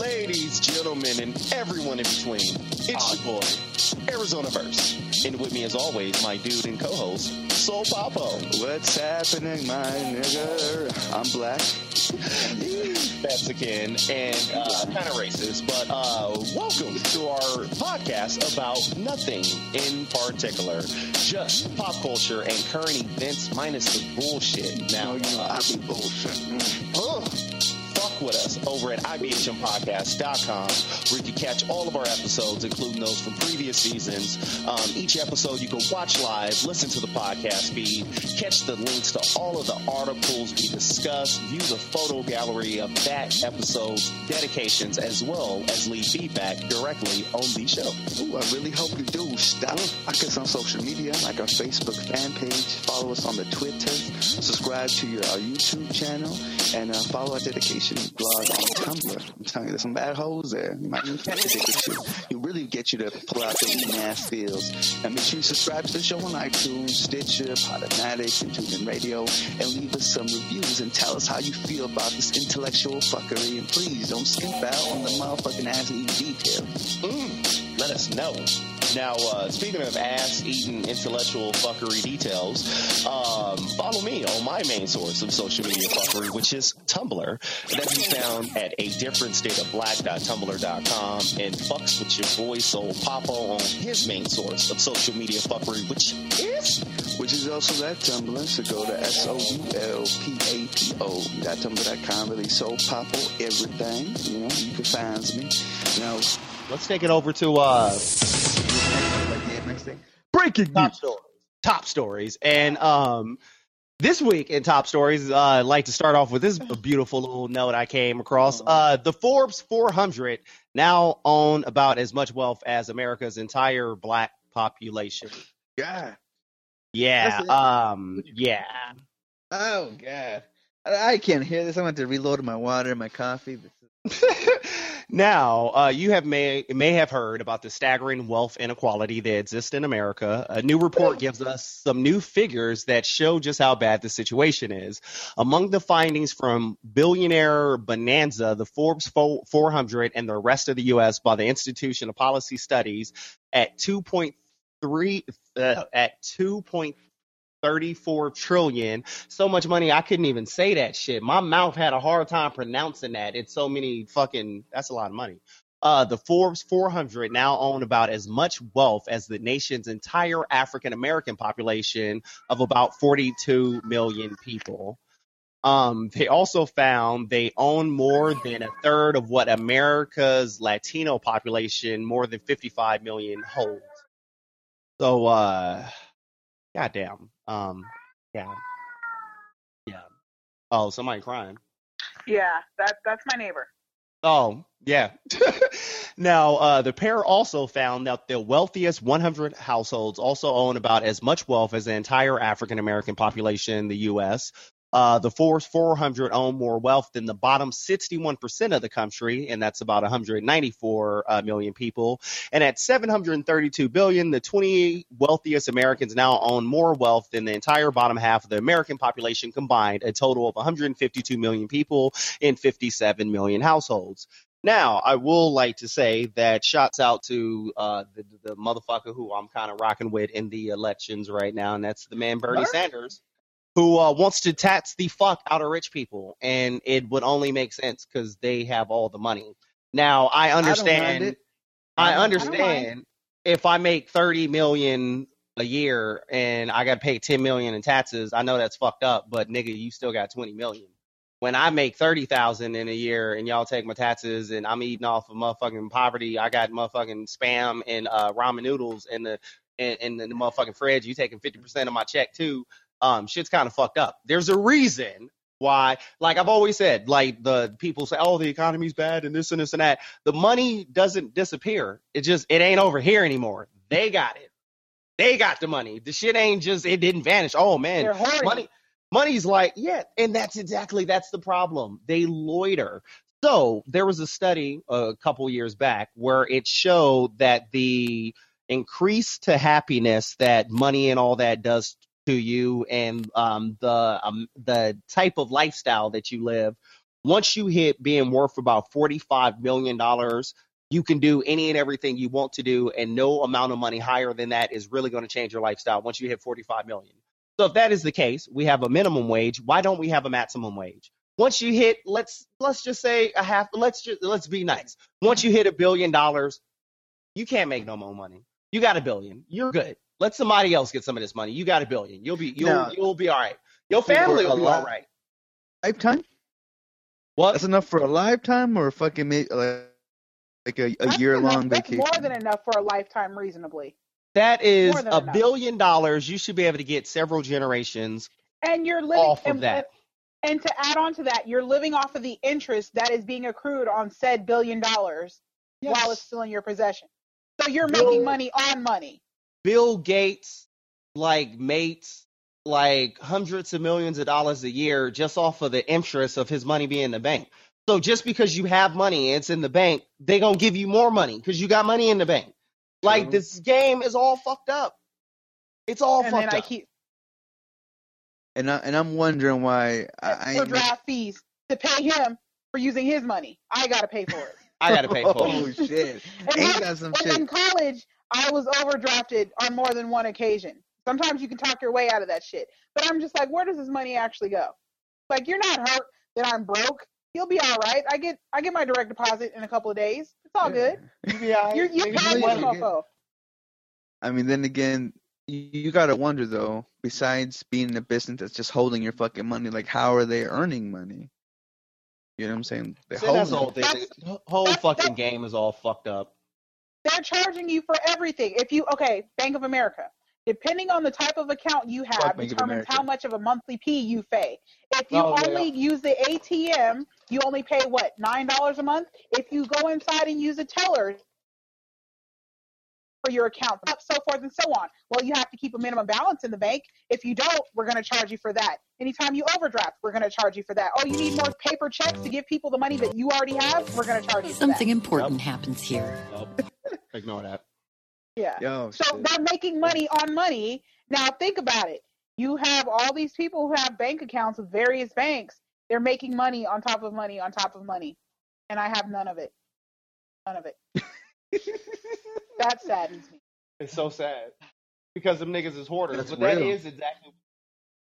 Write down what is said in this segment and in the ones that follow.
Ladies, gentlemen, and everyone in between, it's your boy, Arizona Verse. And with me, as always, my dude and co-host, Soul Papo. What's happening, my nigga? I'm black. Mexican and uh, kind of racist, but uh, welcome to our podcast about nothing in particular, just pop culture and current events minus the bullshit. Now, you know, I be bullshit. Mm. Fuck with us over at IBHMPodcast.com where you can catch all of our episodes, including those from previous seasons. Um, each episode you can watch live, listen to the podcast feed, catch the links to all of the articles we discuss, view the photo gallery of that episode's dedications, as well as leave feedback directly on the show. Ooh, I really hope you do. Stop. Like us on social media, like our Facebook fan page. Follow us on the Twitter. Subscribe to your our YouTube channel. And uh, follow our dedication blog on Tumblr. I'm telling you, there's some bad holes there. You might even catch to. You really get you to pull out the e-mass feels. And make sure you subscribe to the show on iTunes, Stitcher, Podomatic, and TuneIn Radio. And leave us some reviews and tell us how you feel about this intellectual fuckery. And please don't skip out on the motherfucking ass-eating details. Mm, let us know. Now, uh, speaking of ass-eating intellectual fuckery details, um, follow me on my main source of social media fuckery, which is Tumblr. That can be found at a different state of black.tumblr.com and fucks with your boy Soul Papo on his main source of social media fuckery, which is which is also that Tumblr. So go to S O U L P A P O dot tumblr.com. Really Soul Papo everything. You know, you can find me. Now, let's take it over to uh, breaking top stories. Top stories, and um. This week in top stories, uh, I'd like to start off with this beautiful little note I came across. Uh, the Forbes 400 now own about as much wealth as America's entire black population. Yeah. Yeah. Um. Yeah. Oh God. I, can't hear this. I want to reload my water and my coffee. This now, uh, you have may may have heard about the staggering wealth inequality that exists in America. A new report gives us some new figures that show just how bad the situation is. Among the findings from Billionaire Bonanza, the Forbes 400, and the rest of the U.S. by the Institution of Policy Studies at 2.3 uh, at 2.3 34 trillion. So much money I couldn't even say that shit. My mouth had a hard time pronouncing that. It's so many fucking that's a lot of money. Uh, the Forbes 400 now own about as much wealth as the nation's entire African American population of about 42 million people. Um, they also found they own more than a third of what America's Latino population, more than 55 million, holds. So, uh, goddamn. Um, yeah, yeah. Oh, somebody crying. Yeah, that that's my neighbor. Oh, yeah. now, uh, the pair also found that the wealthiest 100 households also own about as much wealth as the entire African American population in the U.S. Uh, the Forbes 400 own more wealth than the bottom 61% of the country, and that's about 194 uh, million people. And at 732 billion, the 20 wealthiest Americans now own more wealth than the entire bottom half of the American population combined, a total of 152 million people in 57 million households. Now, I will like to say that shouts out to uh, the, the motherfucker who I'm kind of rocking with in the elections right now, and that's the man Bernie Sanders who uh, wants to tax the fuck out of rich people, and it would only make sense because they have all the money. Now I understand. I, I understand I if I make thirty million a year and I got to pay ten million in taxes. I know that's fucked up, but nigga, you still got twenty million. When I make thirty thousand in a year and y'all take my taxes and I'm eating off of motherfucking poverty, I got motherfucking spam and uh, ramen noodles in the in, in the motherfucking fridge. You taking fifty percent of my check too um, shit's kind of fucked up. There's a reason why, like I've always said, like the people say, oh, the economy's bad and this and this and that. The money doesn't disappear. It just, it ain't over here anymore. They got it. They got the money. The shit ain't just, it didn't vanish. Oh man, money, money's like, yeah. And that's exactly, that's the problem. They loiter. So there was a study a couple years back where it showed that the increase to happiness that money and all that does to you and um, the um, the type of lifestyle that you live. Once you hit being worth about 45 million dollars you can do any and everything you want to do and no amount of money higher than that is really going to change your lifestyle once you hit 45 million. So if that is the case we have a minimum wage. Why don't we have a maximum wage? Once you hit let's let's just say a half let's just let's be nice. Once you hit a billion dollars you can't make no more money. You got a billion. You're good let somebody else get some of this money you got a billion you'll be you'll No. you'll be all right your family will be all right Lifetime? what That's enough for a lifetime or a fucking like, like a, a year long enough- that's vacation? more than enough for a lifetime, reasonably. That is a enough. billion dollars. You should be able to get several generations And you're living off of and, that. And, and to add on to that, you're living off of the interest that is being accrued on said billion dollars while it's still in your possession. So you're making money on money. Bill Gates, like mates, like hundreds of millions of dollars a year just off of the interest of his money being in the bank. So just because you have money and it's in the bank, they gonna give you more money because you got money in the bank. Like True. this game is all fucked up. It's all and then fucked I up. keep And I, and I'm wondering why I, I ain't overdraft fees to pay him for using his money. I got to pay for it. I gotta pay for it. Oh shit! And, Ain't then- got some and in college, I was overdrafted on more than one occasion. Sometimes you can talk your way out of that shit. But I'm just like, where does this money actually go? Like, you're not hurt that I'm broke. You'll be all right. I get I get my direct deposit in a couple of days. It's all good. You be all right. You're you Niggas pay be mofo. I mean, then again, you, you gotta wonder though. Besides being in a business that's just holding your fucking money, like how are they earning money? You know what I'm saying? They're that's the whole thing. That's- The whole that's- fucking that- game is all fucked up. They're charging you for everything. If you okay, Bank of America. Depending on the type of account you have, Bank determines how much of a monthly fee you pay. If you Oh, yeah. only use the ATM, you only pay what nine dollars a month. If you go inside and use a teller for your account, so forth and so on. Well, you have to keep a minimum balance in the bank. If you don't, we're going to charge you for that. Anytime you overdraft, we're going to charge you for that. Oh, you need more paper checks to give people the money that you already have. We're going to charge you for Something that. important happens here. Nope. Ignore that. Yeah. Yo, So shit. they're making money on money. Now think about it. You have all these people who have bank accounts with various banks. They're making money on top of money on top of money. And I have none of it. None of it. that saddens me. It's so sad because them niggas is hoarders. That's but real. is exactly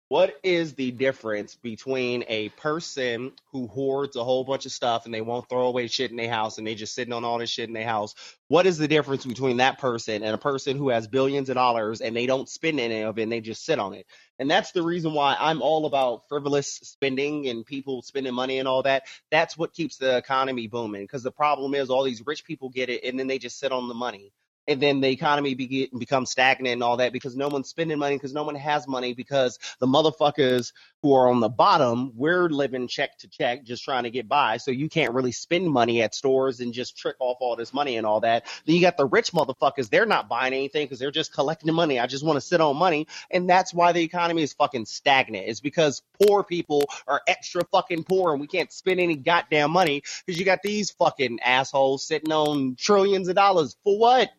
what is the difference between a person who hoards a whole bunch of stuff and they won't throw away shit in their house and they just sitting on all this shit in their house? What is the difference between that person and a person who has billions of dollars and they don't spend any of it and they just sit on it? And that's the reason why I'm all about frivolous spending and people spending money and all that. That's what keeps the economy booming. Because the problem is all these rich people get it and then they just sit on the money and then the economy be, becomes stagnant and all that because no one's spending money because no one has money because the motherfuckers who are on the bottom we're living check to check just trying to get by. So you can't really spend money at stores and just trick off all this money and all that. Then you got the rich motherfuckers. They're not buying anything because they're just collecting money. I just want to sit on money. And that's why the economy is fucking stagnant. It's because poor people are extra fucking poor and we can't spend any goddamn money because you got these fucking assholes sitting on trillions of dollars. For what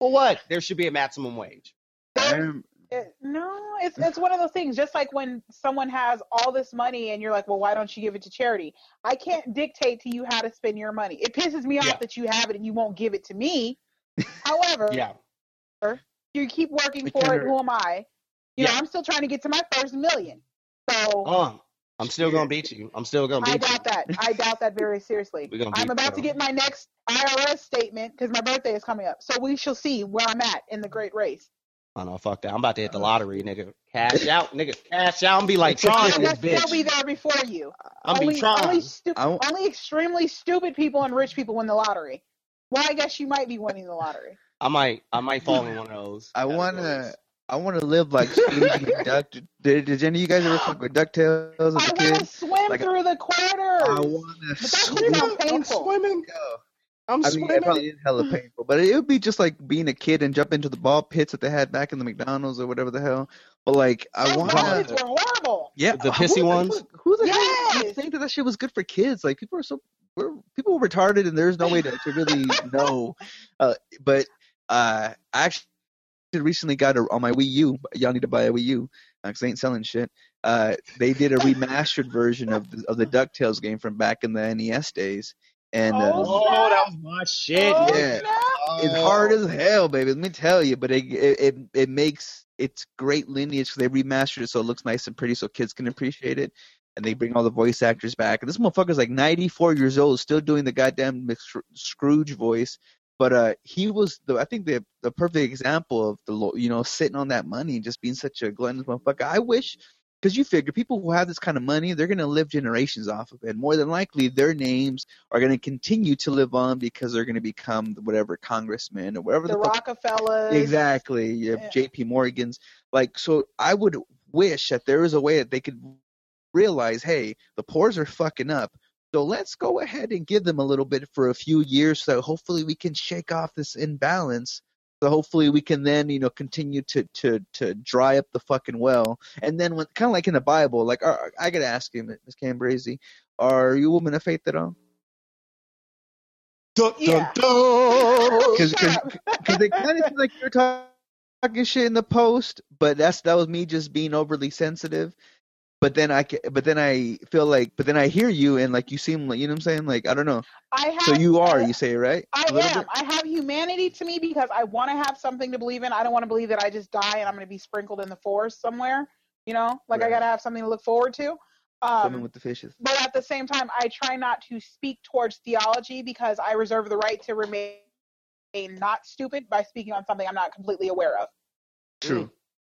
for what? There should be a maximum wage. I'm- It- no, it's it's one of those things. Just like when someone has all this money and you're like, well, why don't you give it to charity? I can't dictate to you how to spend your money. It pisses me off that you have it and you won't give it to me. However, Yeah. you keep working for it. Who am I? You know, I'm still trying to get to my first million. So Um, I'm still gonna beat you. I'm still gonna I beat you. I doubt that. I doubt that very seriously. I'm beat about to get my next IRS statement because my birthday is coming up. So we shall see where I'm at in the great race. Oh know, fuck that. I'm about to hit the lottery, nigga. Cash out, nigga. Cash out and be like Tron I'm in gonna this still be there before you. I'm only, be Tron. only, stu- only extremely stupid people and rich people win the lottery. Well, I guess you might be winning the lottery. I might I might fall in one of those. I wanna, categories. I wanna live like Scrooge McDuck. Did, did any of you guys ever fuck with Ducktales as a I want to swim Like, through the quarter. I wanna that swim. sounds painful. I'm swimming. I'm I mean, it swimming. probably is hella painful, but it would be just like being a kid and jump into the ball pits that they had back in the McDonald's or whatever the hell. But like, I want buckets to. were horrible. Yeah, The who pissy the ones? fuck- Who the hell Yes. would think that that shit was good for kids? Like people are so we're people are retarded, and there's no way to, to really know. Uh, but uh, I actually recently got a, on my Wii U. Y'all need to buy a Wii U because they ain't selling shit. Uh, they did a remastered version of the, of the Ducktales game from back in the NES days, and uh, Oh, Oh, that was my shit. Oh, yeah. snap. it's hard as hell, baby. Let me tell you, but it it it, it makes it's great lineage. they remastered it so it looks nice and pretty, so kids can appreciate it. And they bring all the voice actors back. And this motherfucker's like 94 years old, still doing the goddamn Mc- Scrooge voice. But uh, he was the I think the the perfect example of the lo- you know sitting on that money and just being such a gluttonous motherfucker. I wish because you figure people who have this kind of money, they're gonna live generations off of it. More than likely, their names are gonna continue to live on because they're gonna become whatever congressman or whatever The the, fuck Rockefellers. exactly Yeah. J.P. Morgan's. Like so, I would wish that there was a way that they could realize, hey, the poors are fucking up. So let's go ahead and give them a little bit for a few years, so hopefully we can shake off this imbalance. So hopefully we can then, you know, continue to to to dry up the fucking well. And then when kind of like in the Bible, like uh, I gotta ask you, Miss KamBreezy, are you a woman of faith at all? Dun, dun, Yeah. Because Shut because it kind of seems like you're talk- talking shit in the post, but that's that was me just being overly sensitive. But then I but then I feel like but then I hear you and like you seem like you know what I'm saying like I don't know. I have, So you are you say right? I am. bit? I have humanity to me because I want to have something to believe in. I don't want to believe that I just die and I'm going to be sprinkled in the forest somewhere. You know, like I got to have something to look forward to. Swimming Um, with the fishes. but at the same time, I try not to speak towards theology because I reserve the right to remain not stupid by speaking on something I'm not completely aware of. True.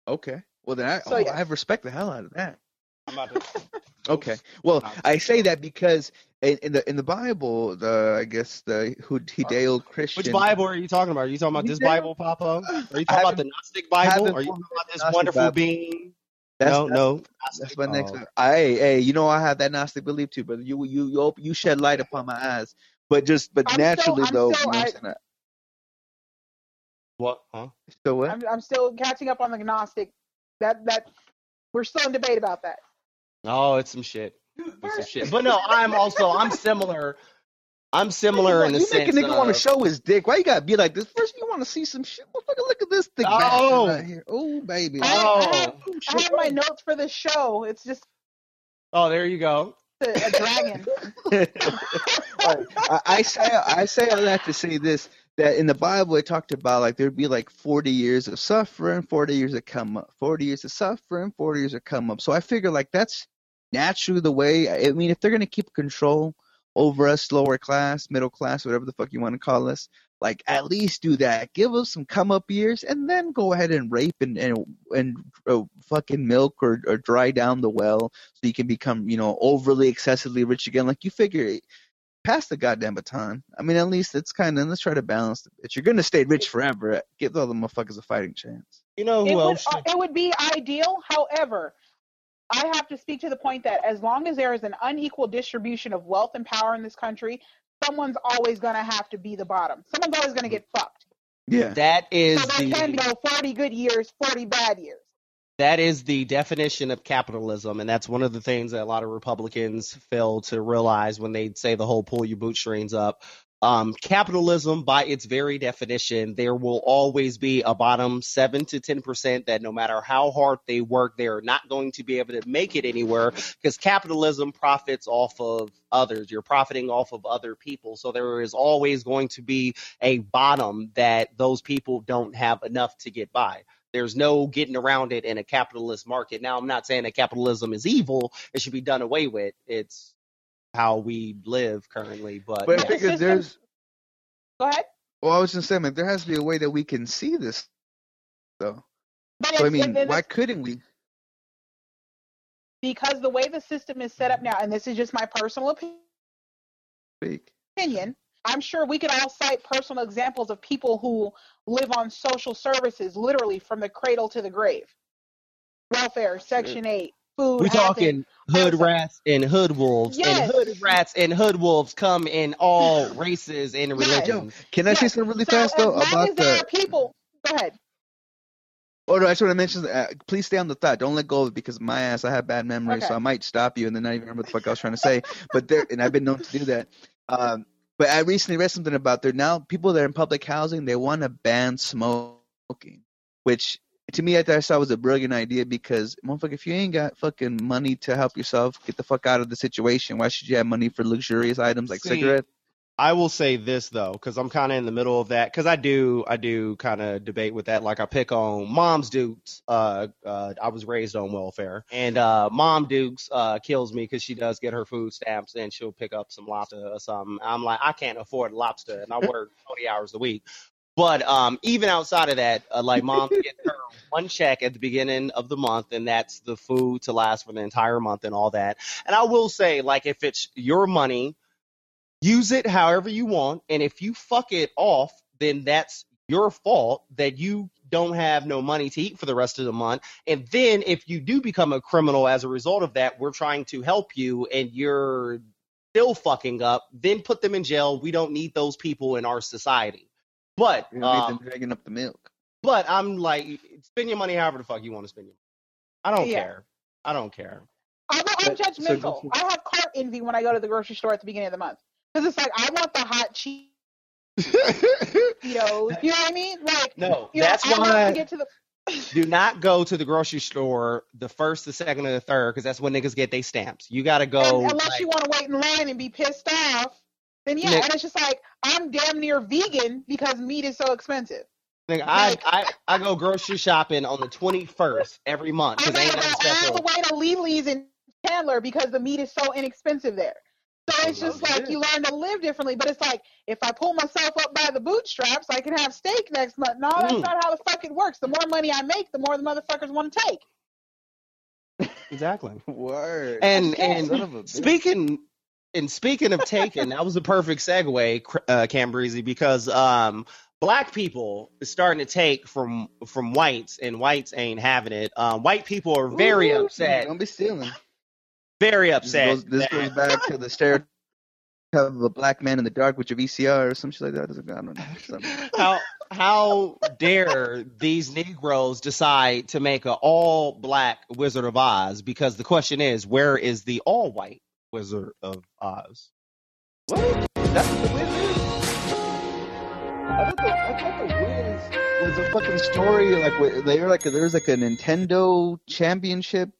Okay. Well then I So, oh, yeah. I have respect the hell out of that. I'm about to- Okay. Well, I say that because in, in the in the Bible, the I guess the Judeo Christian Which Bible are you talking about? Are you talking about this Bible, Papa? Are you talking about the Gnostic Bible? Are you talking about this Gnostic wonderful Bible. being? That's, no, that's, no. That's my next. Oh. I, hey, hey, you know I have that Gnostic belief too, but you you you op- you shed light upon my eyes. But just but I'm naturally still- though, I'm still- what I'm I- What? Huh? So what? I'm, I'm still catching up on the Gnostic. That that we're still in debate about that. Oh, it's some shit. It's some shit. But no, I'm also I'm similar. I'm similar in the you sense make a nigga want to show his dick. Why you gotta be like this? First, you want to see some shit. Motherfucker, look at this thick Oh. right here. Oh baby. I, I Oh. have, I have my notes for the show. It's just Oh, there you go. a, a dragon. I, I say I say all that to say this that in the Bible it talked about like there'd be like 40 years of suffering, 40 years of come up, 40 years of suffering, 40 years of come up. So I figure like that's naturally the way. I mean, if they're gonna keep control over us, lower class, middle class, whatever the fuck you want to call us, like at least do that. Give us some come up years, and then go ahead and rape and and and uh, fucking milk or or dry down the well so you can become you know overly excessively rich again. Like you figure pass the goddamn baton. I mean, at least it's kind of let's try to balance it. bitch. You're gonna stay rich forever. Give all the motherfuckers a fighting chance. You know it who would, else? uh, it would be ideal. However, I have to speak to the point that as long as there is an unequal distribution of wealth and power in this country, someone's always going to have to be the bottom. Someone's always going to get fucked. Yeah. that is So there can be the no 40 good years, 40 bad years. that is the definition of capitalism, and that's one of the things that a lot of Republicans fail to realize when they say the whole "pull your bootstrings up." Um, capitalism, by its very definition, there will always be a bottom seven to ten percent that no matter how hard they work, they're not going to be able to make it anywhere because capitalism profits off of others. You're profiting off of other people, so there is always going to be a bottom that those people don't have enough to get by. There's no getting around it in a capitalist market. Now, I'm not saying that capitalism is evil; it should be done away with. It's how we live currently, but, But yeah. figure System- there's. Go ahead. Well, I was just saying, like, there has to be a way that we can see this, though. But So I mean, why couldn't we? because the way the system is set up now, and this is just my personal opinion. Speak. opinion, I'm sure we could all cite personal examples of people who live on social services literally from the cradle to the grave. Welfare, Section 8, food. We're talking hood rats and hood wolves, Yes. and hood rats and hood wolves come in all races and Yes. religions. Can I say something really So fast though as long as about there the? people. Go ahead. Oh no, I just want to mention. Uh, please stay on the thought. Don't let go of it because my ass, I have bad memory, Okay. so I might stop you and then not even remember what the fuck I was trying to say. But there, and I've been known to do that. Um, but I recently read something about there now people that are in public housing they want to ban smoking, which to me I thought I saw it was a brilliant idea because motherfucker, if you ain't got fucking money to help yourself, get the fuck out of the situation. Why should you have money for luxurious items like See, cigarettes? I will say this though, because I'm kind of in the middle of that. Because I do, I do kind of debate with that. Like I pick on mom's dukes. Uh, uh, I was raised on welfare, and uh, mom dukes uh kills me because she does get her food stamps and she'll pick up some lobster or something. I'm like, I can't afford lobster, and I work 20 hours a week. But um, even outside of that, uh, like mom gets her one check at the beginning of the month, and that's the food to last for the entire month and all that. And I will say, like, if it's your money use it however you want and if you fuck it off then that's your fault that you don't have no money to eat for the rest of the month. And then if you do become a criminal as a result of that we're trying to help you and you're still fucking up then put them in jail. We don't need those people in our society but You don't need um, them dragging up the milk. but i'm like spend your money however the fuck you want to spend your money i don't Yeah. care i don't care I'm, I'm But- so judgmental. I have cart envy when I go to the grocery store at the beginning of the month because it's like I want the hot cheese. You know what I mean? Like no you know, that's I why to get to the. do not go to the grocery store the first, the second, or the third because that's when niggas get their stamps. You got to go. and unless like- you want to wait in line and be pissed off, then yeah. Nick- And it's just like I'm damn near vegan because meat is so expensive. nigga, I, like- I I go grocery shopping on the twenty first every month I because ain't gotta nothing go all special. the way to Lee Lee's in Chandler because the meat is so inexpensive there. So it's just like it. you learn to live differently. But it's like if I pull myself up by the bootstraps, I can have steak next month. No, that's Mm. not how the fuck it works. The more money I make, the more the motherfuckers want to take. Exactly. Word. And and Son bitch. speaking and speaking of taking, that was a perfect segue, Cr- uh, KamBreezy, because um, black people is starting to take from from whites, and whites ain't having it. Um, white people are very Ooh, upset, Don't be stealing. very This upset. goes, this goes back to the stereotype of a black man in the dark with your VCR or some shit like that. I don't know. Something. how how dare these Negroes decide to make an all black Wizard of Oz? Because the question is, where is the all white Wizard of Oz? What? That's the Wiz? I thought the, I thought the Wiz was a fucking story. Like wh- they were like there's like a Nintendo championship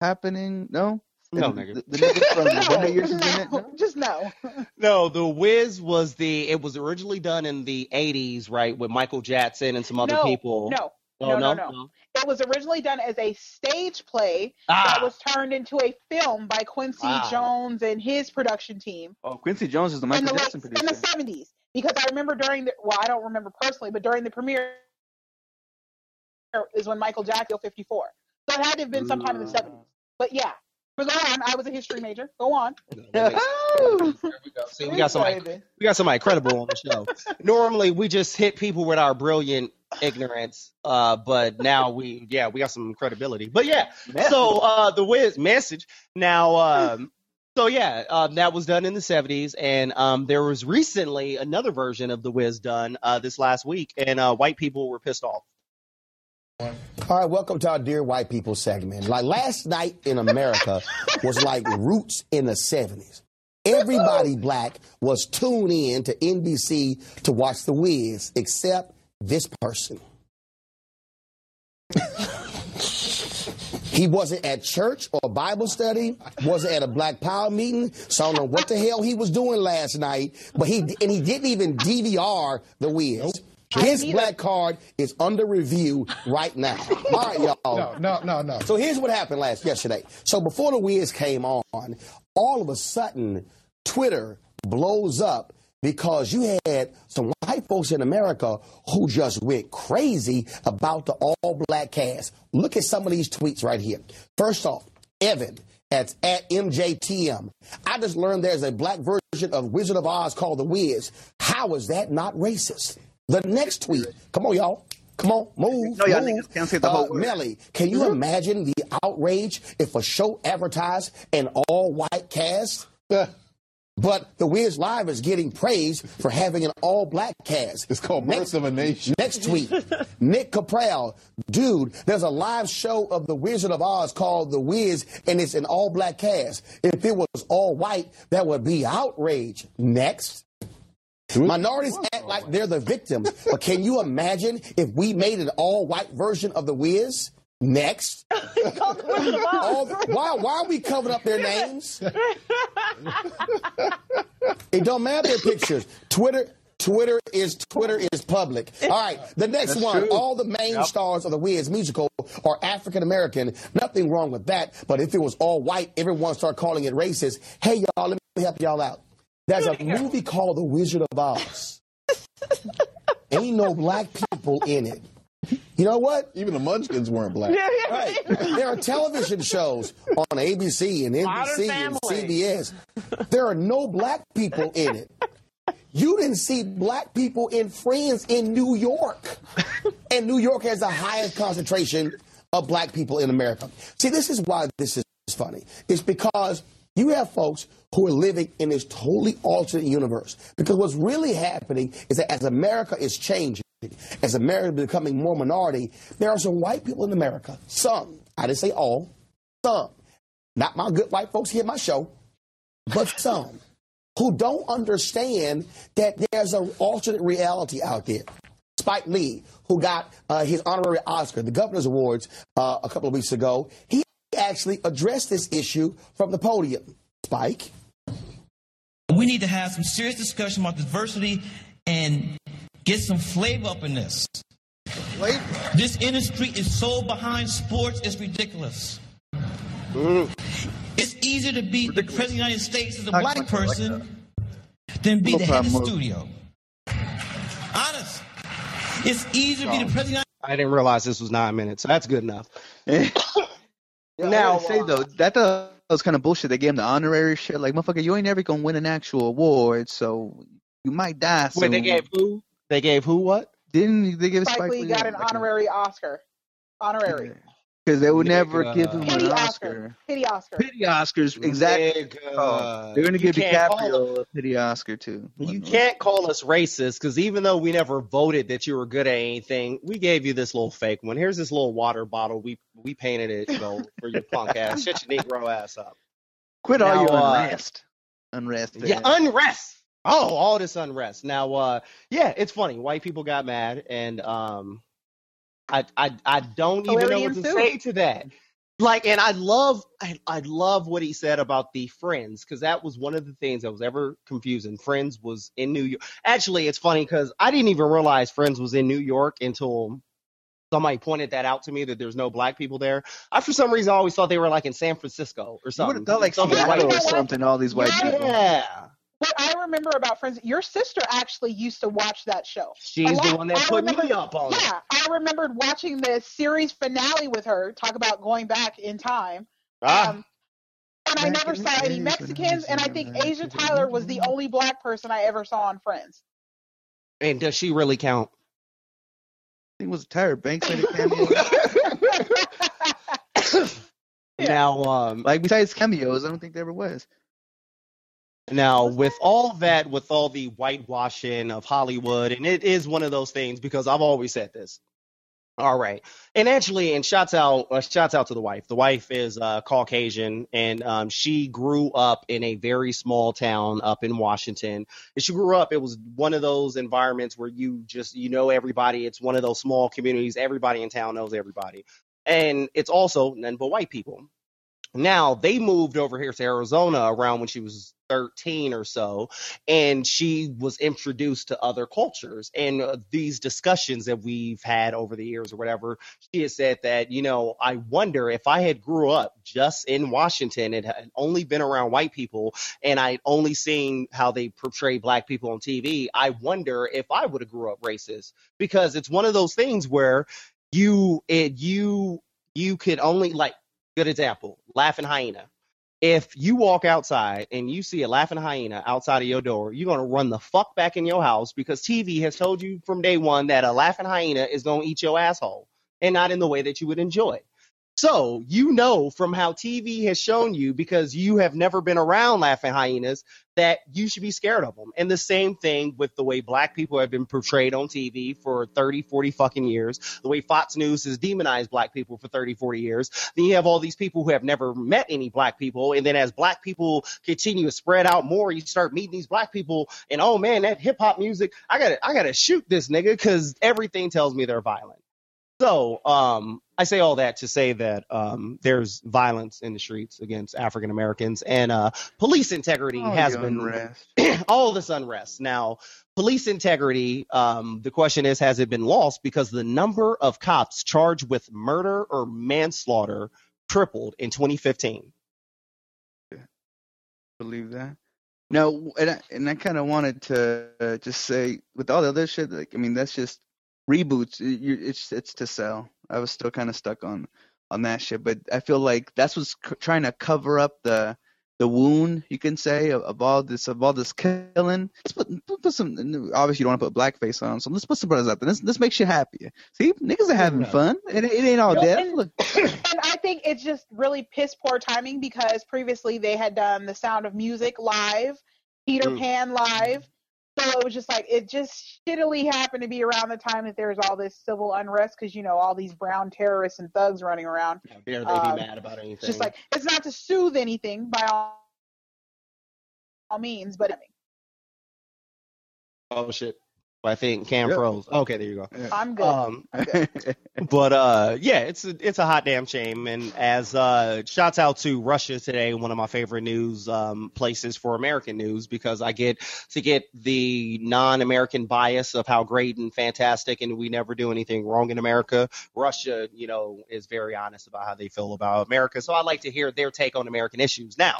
happening. No. No, The, the nigga from no, Wonder Years is in it. no, No? just no. No, the Wiz was the. It was originally done in the '80s, right, with Michael Jackson and some other no, people. No, Oh, no, no, no. It was originally done as a stage play Ah, that was turned into a film by Quincy Wow. Jones and his production team Oh, Quincy Jones is the in Michael Jackson late Jackson in the seventies. Because I remember during the well, I don't remember personally, but during the premiere is when Michael Jackson fifty four. So it had to have been sometime in the seventies. But yeah. But go on. I was a history major. Go on. there we go. See, we got somebody. We got somebody credible on the show. Normally, we just hit people with our brilliant ignorance, uh, but now we, yeah, we got some credibility. But yeah, so uh, the Wiz message now. Um, so yeah, um, that was done in the '70s, and um, there was recently another version of the Wiz done uh, this last week, and uh, white people were pissed off. All right, welcome to our Dear White People segment. Like last night in America was like roots in the 70s. Everybody black was tuned in to NBC to watch The Wiz, except this person. he wasn't at church or Bible study, wasn't at a Black Power meeting, so I don't know what the hell he was doing last night, but he and he didn't even DVR The Wiz. His black card is under review right now. All right, y'all. No, no, no, no. So here's what happened last yesterday. So before the Wiz came on, all of a sudden Twitter blows up because you had some white folks in America who just went crazy about the all black cast. Look at some of these tweets right here. First off, Evan. That's at MJTM. I just learned there's a black version of Wizard of Oz called The Wiz. How is that not racist? The next tweet. Come on, y'all. Come on, move. No, y'all move. niggas can't say the uh, whole word. Melly, can you mm-hmm. imagine the outrage if a show advertised an all white cast? But the Wiz Live is getting praise for having an all black cast. It's called Next- Birth of a Nation. Next tweet, Nick Capral, dude, there's a live show of The Wizard of Oz called The Wiz, and it's an all black cast. If it was all white, that would be outrage. Next. Minorities act like they're the victims, but can you imagine if we made an all white version of The Wiz? Next. All- why, why are we covering up their names? It don't matter their pictures. Twitter, Twitter is Twitter is public. All right, the next one. All the main stars of the Wiz musical are African American. Nothing wrong with that. But if it was all white, everyone start calling it racist. Hey y'all, let me help y'all out. There's a movie called The Wizard of Oz. Ain't no black people in it. You know what? Even the Munchkins weren't black. Right. There are television shows on ABC and NBC and CBS. There are no black people in it. You didn't see black people in Friends in New York. And New York has the highest concentration of black people in America. See, this is why this is funny. It's because you have folks who are living in this totally alternate universe. Because what's really happening is that as America is changing, as America is becoming more minority, there are some white people in America. Some, I didn't say all, some. Not my good white folks here at my show, but some who don't understand that there's an alternate reality out there. Spike Lee, who got uh, his honorary Oscar, the Governor's Awards, uh, a couple of weeks ago, he actually addressed this issue from the podium. Spike. We need to have some serious discussion about diversity and get some flavor up in this. Flavor? This industry is so behind sports, it's ridiculous. It's easier to be the president of the United States as a black person than be the head of the studio. Honest. It's easier to be the president of I didn't realize this was nine minutes. So that's good enough. now, Now, I say uh, though, that uh, was kind of bullshit. They gave him the honorary shit. Like, motherfucker, you ain't ever gonna win an actual award, so you might die soon. Wait, they gave who? They gave who what? Didn't they give Spike Spike Lee got an honorary Oscar. Honorary. Because they would Yeah, never uh, give him an Oscar. Oscar. Pity Oscar. Pity Oscars, exactly. Nigga. They're gonna You give can't DiCaprio a pity Oscar too. You can't call us racist because even though we never voted that you were good at anything, we gave you this little fake one. Here's this little water bottle. We we painted it gold for your punk ass. Shut your Negro ass up. Quit all Now, your uh, unrest. Unrest. Yeah, there. unrest. Oh, all this unrest. Now, uh, yeah, it's funny. White people got mad, and um, I I I don't even know what to ensued. say to that. Like, and I love I, I love what he said about the Friends because that was one of the things that was ever confusing. Friends was in New York. Actually, it's funny because I didn't even realize Friends was in New York until somebody pointed that out to me that there's no black people there. I for some reason always thought they were like in San Francisco or You would something. have thought like Some white Seattle or something. All these white people. Yeah. What I remember about Friends, your sister actually used to watch that show. She's A the one that I put me up on it. Yeah, I remembered watching the series finale with her. Talk about going back in time. Ah, Um, and I never saw any days when I Mexicans, and I think Aisha Tyler was the only black person I ever saw on Friends. and does she really count? I think it was Tyra Banks made a cameo. Now, um, like besides cameos, I don't think there ever was. Now with all that, with all the whitewashing of Hollywood, and it is one of those things because I've always said this. All right, and actually, and shouts out, uh, shouts out to the wife. The wife is uh, Caucasian, and um, she grew up in a very small town up in Washington. And she grew up. It was one of those environments where you just you know everybody. It's one of those small communities. Everybody in town knows everybody, and it's also none but white people. Now they moved over here to Arizona around when she was 13 or so, and she was introduced to other cultures. And uh, these discussions that we've had over the years or whatever, she has said that, you know, I wonder if I had grew up just in Washington and had only been around white people and I'd only seen how they portray black people on TV, I wonder if I would have grew up racist because it's one of those things where you it you you could only like good example laughing hyena if you walk outside and you see a laughing hyena outside of your door you're going to run the fuck back in your house because tv has told you from day one that a laughing hyena is going to eat your asshole and not in the way that you would enjoy So you know from how TV has shown you, because you have never been around laughing hyenas, that you should be scared of them. And the same thing with the way black people have been portrayed on TV for 30, 40 fucking years, the way Fox News has demonized black people for 30, 40 years. Then you have all these people who have never met any black people. And then as black people continue to spread out more, you start meeting these black people and oh man, that hip hop music, I gotta, I gotta shoot this nigga because everything tells me they're violent. So, um, I say all that to say that um, there's violence in the streets against African Americans, and uh, police integrity Oh, has been unrest. all this unrest. Now, police integrity, um, the question is, has it been lost? Because the number of cops charged with murder or manslaughter tripled in 2015. believe that. No, and I, and I kind of wanted to uh, just say with all the other shit, like I mean, that's just reboots. It's it's to sell. I was still kind of stuck on on that shit, but I feel like that's what's c- trying to cover up the the wound, you can say, of, of all this of all this killing. Let's put, put, put some. Obviously, you don't want to put blackface on, so let's put some brothers out there. Let's let's make shit happy. See, niggas are having fun. It, it ain't all No, death. and- and I think it's just really piss poor timing because previously they had done The Sound of Music live, Peter Mm. Pan live. So it was just like it just shittily happened to be around the time that there was all this civil unrest because you know all these brown terrorists and thugs running around. How dare they Um, be mad about anything? Just like it's not to soothe anything by all, all means, but oh shit. I think Cam Yep. froze. Okay, there you go. I'm good. Um, but uh yeah it's a, it's a hot damn shame and as uh shouts out to russia today one of my favorite news um places for american news because i get to get the non-american bias of how great and fantastic and we never do anything wrong in america russia you know is very honest about how they feel about america so i like to hear their take on american issues now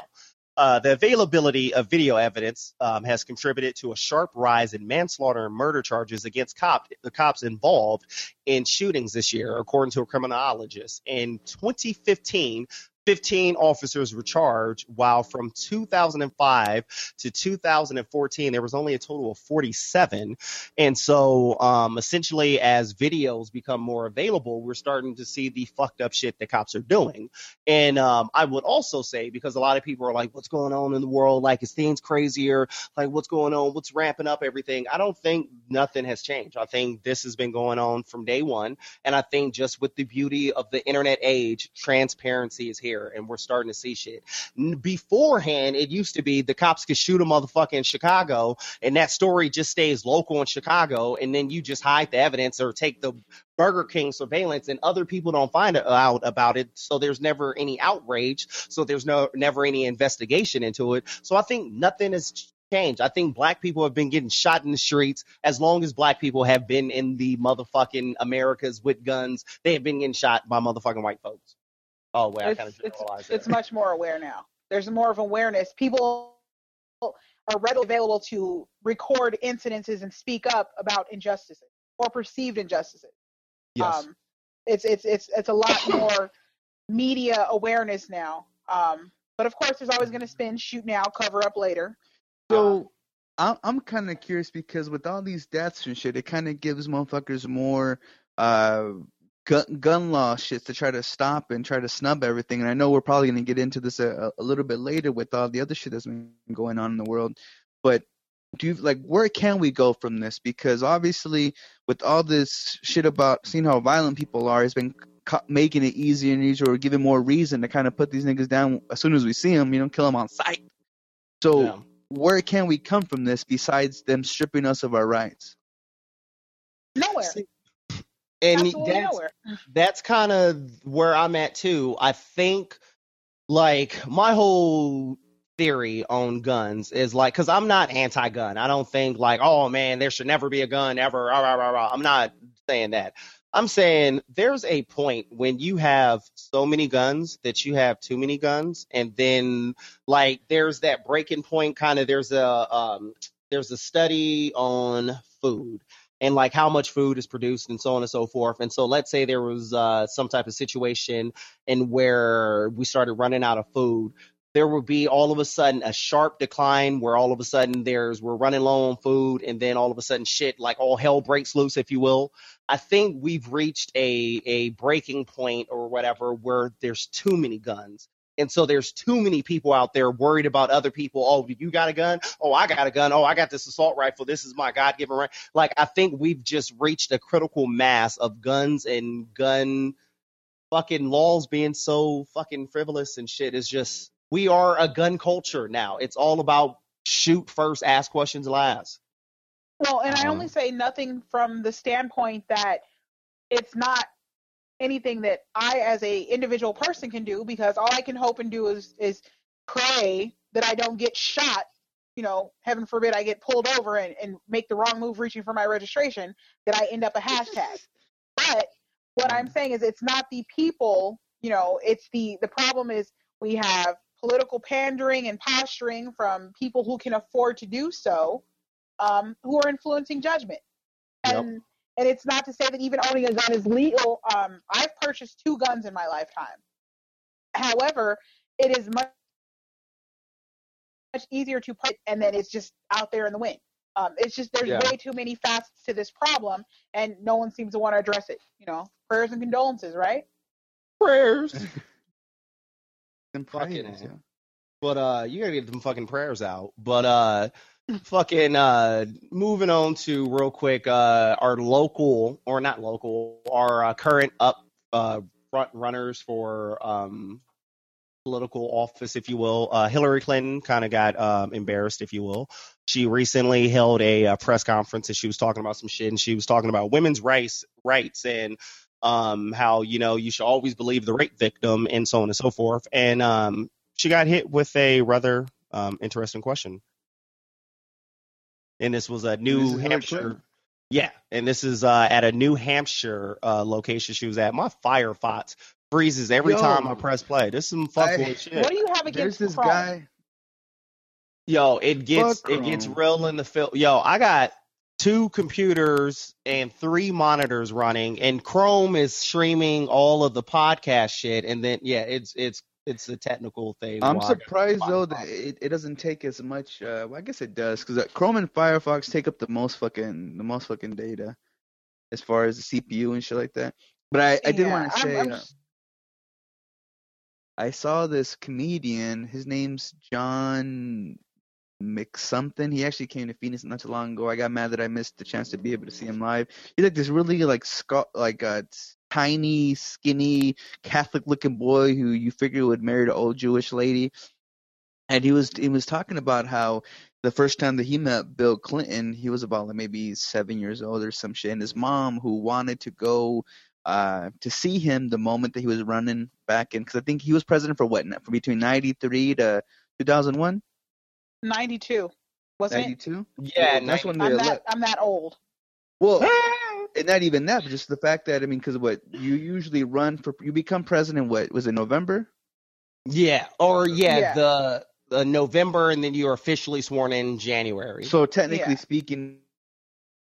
uh, the availability of video evidence um, has contributed to a sharp rise in manslaughter and murder charges against cop, the cops involved in shootings this year, according to a criminologist. In 2015, 15 officers were charged, while from 2005 to 2014, there was only a total of 47. And so, um, essentially, as videos become more available, we're starting to see the fucked up shit that cops are doing. And um, I would also say, because a lot of people are like, what's going on in the world? Like, is things crazier? Like, what's going on? What's ramping up everything? I don't think nothing has changed. I think this has been going on from day one. And I think just with the beauty of the internet age, transparency is here and we're starting to see shit. Beforehand, it used to be the cops could shoot a motherfucker in Chicago and that story just stays local in Chicago and then you just hide the evidence or take the Burger King surveillance and other people don't find out about it. So there's never any outrage. So there's no, never any investigation into it. So I think nothing has changed. I think black people have been getting shot in the streets as long as black people have been in the motherfucking Americas with guns. They have been getting shot by motherfucking white folks. Oh, wait, I kind of it's, it's, generalized it's much more aware now. There's more of awareness. People are readily available to record incidences and speak up about injustices or perceived injustices. Yes. Um, it's it's it's it's a lot more media awareness now. Um, but of course, there's always going to spin shoot now, cover up later. So I'm I'm kind of curious because with all these deaths and shit, it kind of gives motherfuckers more uh gun gun law shit to try to stop and try to snub everything. And I know we're probably gonna get into this a, a little bit later with all the other shit that's been going on in the world. But do you like where can we go from this? Because obviously, with all this shit about seeing how violent people are, it's been co- making it easier and easier, or giving more reason to kind of put these niggas down as soon as we see them. You know, kill them on sight. So Yeah. where can we come from this besides them stripping us of our rights? Nowhere, And that's, that's kind of where I'm at too. I think like my whole theory on guns is like because I'm not anti-gun. I don't think like oh man there should never be a gun ever. Rah, rah, rah. I'm not saying that. I'm saying there's a point when you have so many guns that you have too many guns, and then like there's that breaking point. Kind of there's a um, there's a study on food and like how much food is produced and so on and so forth. And so let's say there was uh, some type of situation and where we started running out of food. there will be all of a sudden a sharp decline where all of a sudden there's we're running low on food and then all of a sudden shit like all hell breaks loose if you will i think we've reached a a breaking point or whatever where there's too many guns and so there's too many people out there worried about other people. Oh, you got a gun? Oh, I got a gun. Oh, I got this assault rifle. This is my God given right. Like, I think we've just reached a critical mass of guns and gun fucking laws being so fucking frivolous and shit. Is just, we are a gun culture now. It's all about shoot first, ask questions last. Well, and I mm-hmm. only say nothing from the standpoint that it's not anything that I, as a individual person, can do because all I can hope and do is is pray that I don't get shot. You know, heaven forbid I get pulled over and, and make the wrong move reaching for my registration, that I end up a hashtag. But what I'm saying is it's not the people, you know, it's the the problem is we have political pandering and posturing from people who can afford to do so, um, who are influencing judgment. And yep. And it's not to say that even owning a gun is legal. Um, I've purchased two guns in my lifetime. However, it is much much easier to put, and then it's just out there in the wind. Um, it's just there's yeah. way too many facets to this problem, and no one seems to want to address it. You know, prayers and condolences, right? Prayers. and prayers, yeah. But uh, you gotta get them fucking prayers out. But uh, fucking uh moving on to real quick uh our local or not local our uh, current up uh front runners for um political office if you will. Uh hillary clinton kind of got um embarrassed if you will. She recently held a, a uh, press conference and she was talking about some shit and she was talking about women's rights rights and um how you know you should always believe the rape victim and so on and so forth. And um she got hit with a rather um interesting question and this was a New Hampshire. Yeah, and this is uh, at a New Hampshire uh, location she was at. My Firefox freezes every Yo, time I press play. This is some fucking shit. What do you have against There's this Chrome? guy? Yo, it gets Fuck it gets real in the film. Yo, I got two computers and three monitors running, and Chrome is streaming all of the podcast shit. And then yeah, it's it's it's a technical thing. I'm surprised though that it, it doesn't take as much. Uh, well, I guess it does because uh, Chrome and Firefox take up the most fucking the most fucking data as far as the CPU and shit like that. But I, I did yeah, want to say. I'm, I'm... Uh, I saw this comedian. His name's John McSomething. He actually came to Phoenix not too long ago. I got mad that I missed the chance to be able to see him live. He's like this really like sc- like uh tiny, skinny, Catholic-looking boy who you figure would marry an old Jewish lady. And he was he was talking about how the first time that he met Bill Clinton, he was about like maybe seven years old or some shit. And his mom, who wanted to go uh, to see him the moment that he was running back in, because I think he was president for what, for between '93 to 2001. '92, wasn't 92? it? Yeah, that's when I'm that, I'm that old. Well, and not even that, but just the fact that I mean, because what you usually run for, you become president. What was it, November? Yeah, or yeah, yeah. the the November, and then you're officially sworn in January. So technically yeah. speaking,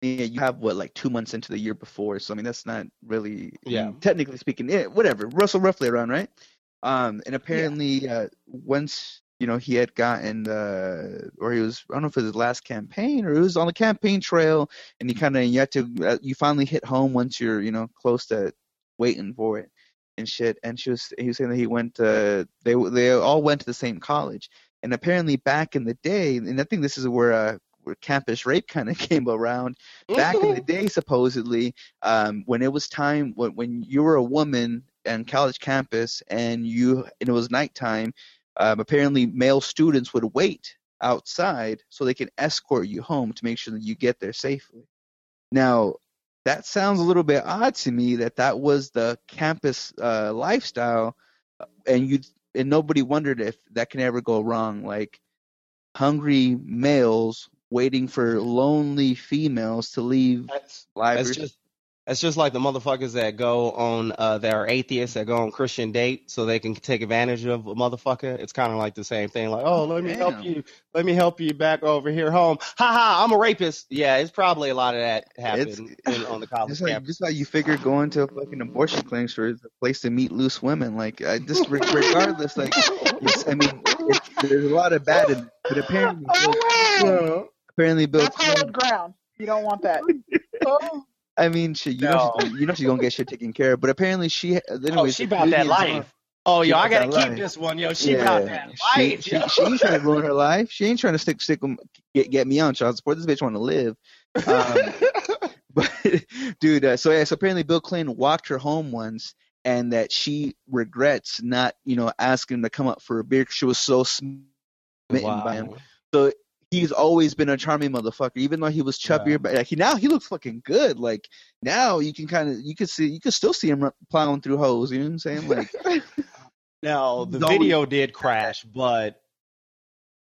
yeah, you have what like two months into the year before. So I mean, that's not really. Yeah. I mean, technically speaking, yeah, whatever. Russell roughly around, right? Um, and apparently, yeah. uh, once you know, he had gotten the, or he was, I don't know if it was his last campaign or it was on the campaign trail, and he kind of, you had to, uh, you finally hit home once you're, you know, close to waiting for it and shit. And she was, he was saying that he went, uh, they, they all went to the same college. And apparently back in the day, and I think this is where, uh, where campus rape kind of came around. Back in the day, supposedly, um, when it was time, when, when you were a woman on college campus and you, and it was nighttime, um, apparently, male students would wait outside so they can escort you home to make sure that you get there safely. Now, that sounds a little bit odd to me that that was the campus uh, lifestyle, uh, and you and nobody wondered if that can ever go wrong. Like hungry males waiting for lonely females to leave that's, that's just It's just like the motherfuckers that go on, uh, that are atheists that go on Christian date so they can take advantage of a motherfucker. It's kind of like the same thing. Like, oh, let me help you. Let me help you back over here home. Ha ha, I'm a rapist. Yeah, it's probably a lot of that It's- happened in, on the college Just like, campus. just like you figure going to a fucking abortion clinic for is a place to meet loose women. Like, I just regardless, like, it's, I mean, it's, there's a lot of bad in it, but apparently, Oh, wow. apparently, Bill That's hallowed ground. You don't want that. I mean, she, you know, she's, you know, she's gonna get shit taken care of. But apparently, she, anyways, oh, she about that life. Oh, yo, I gotta keep life. this one, yo. She yeah, about that she, life. she, yo. she ain't trying to ruin her life. She ain't trying to stick stick get get me on child support. This bitch want to live. Um, but dude, uh, so yeah, so apparently Bill Clinton walked her home once, and that she regrets not, you know, asking him to come up for a beer she was so smitten by him. So he's always been a charming motherfucker, even though he was chubbier. Yeah. But like, he now he looks fucking good. Like now you can kind of you can see you can still see him plowing through holes. You know what I'm saying? Like Now the always- video did crash, but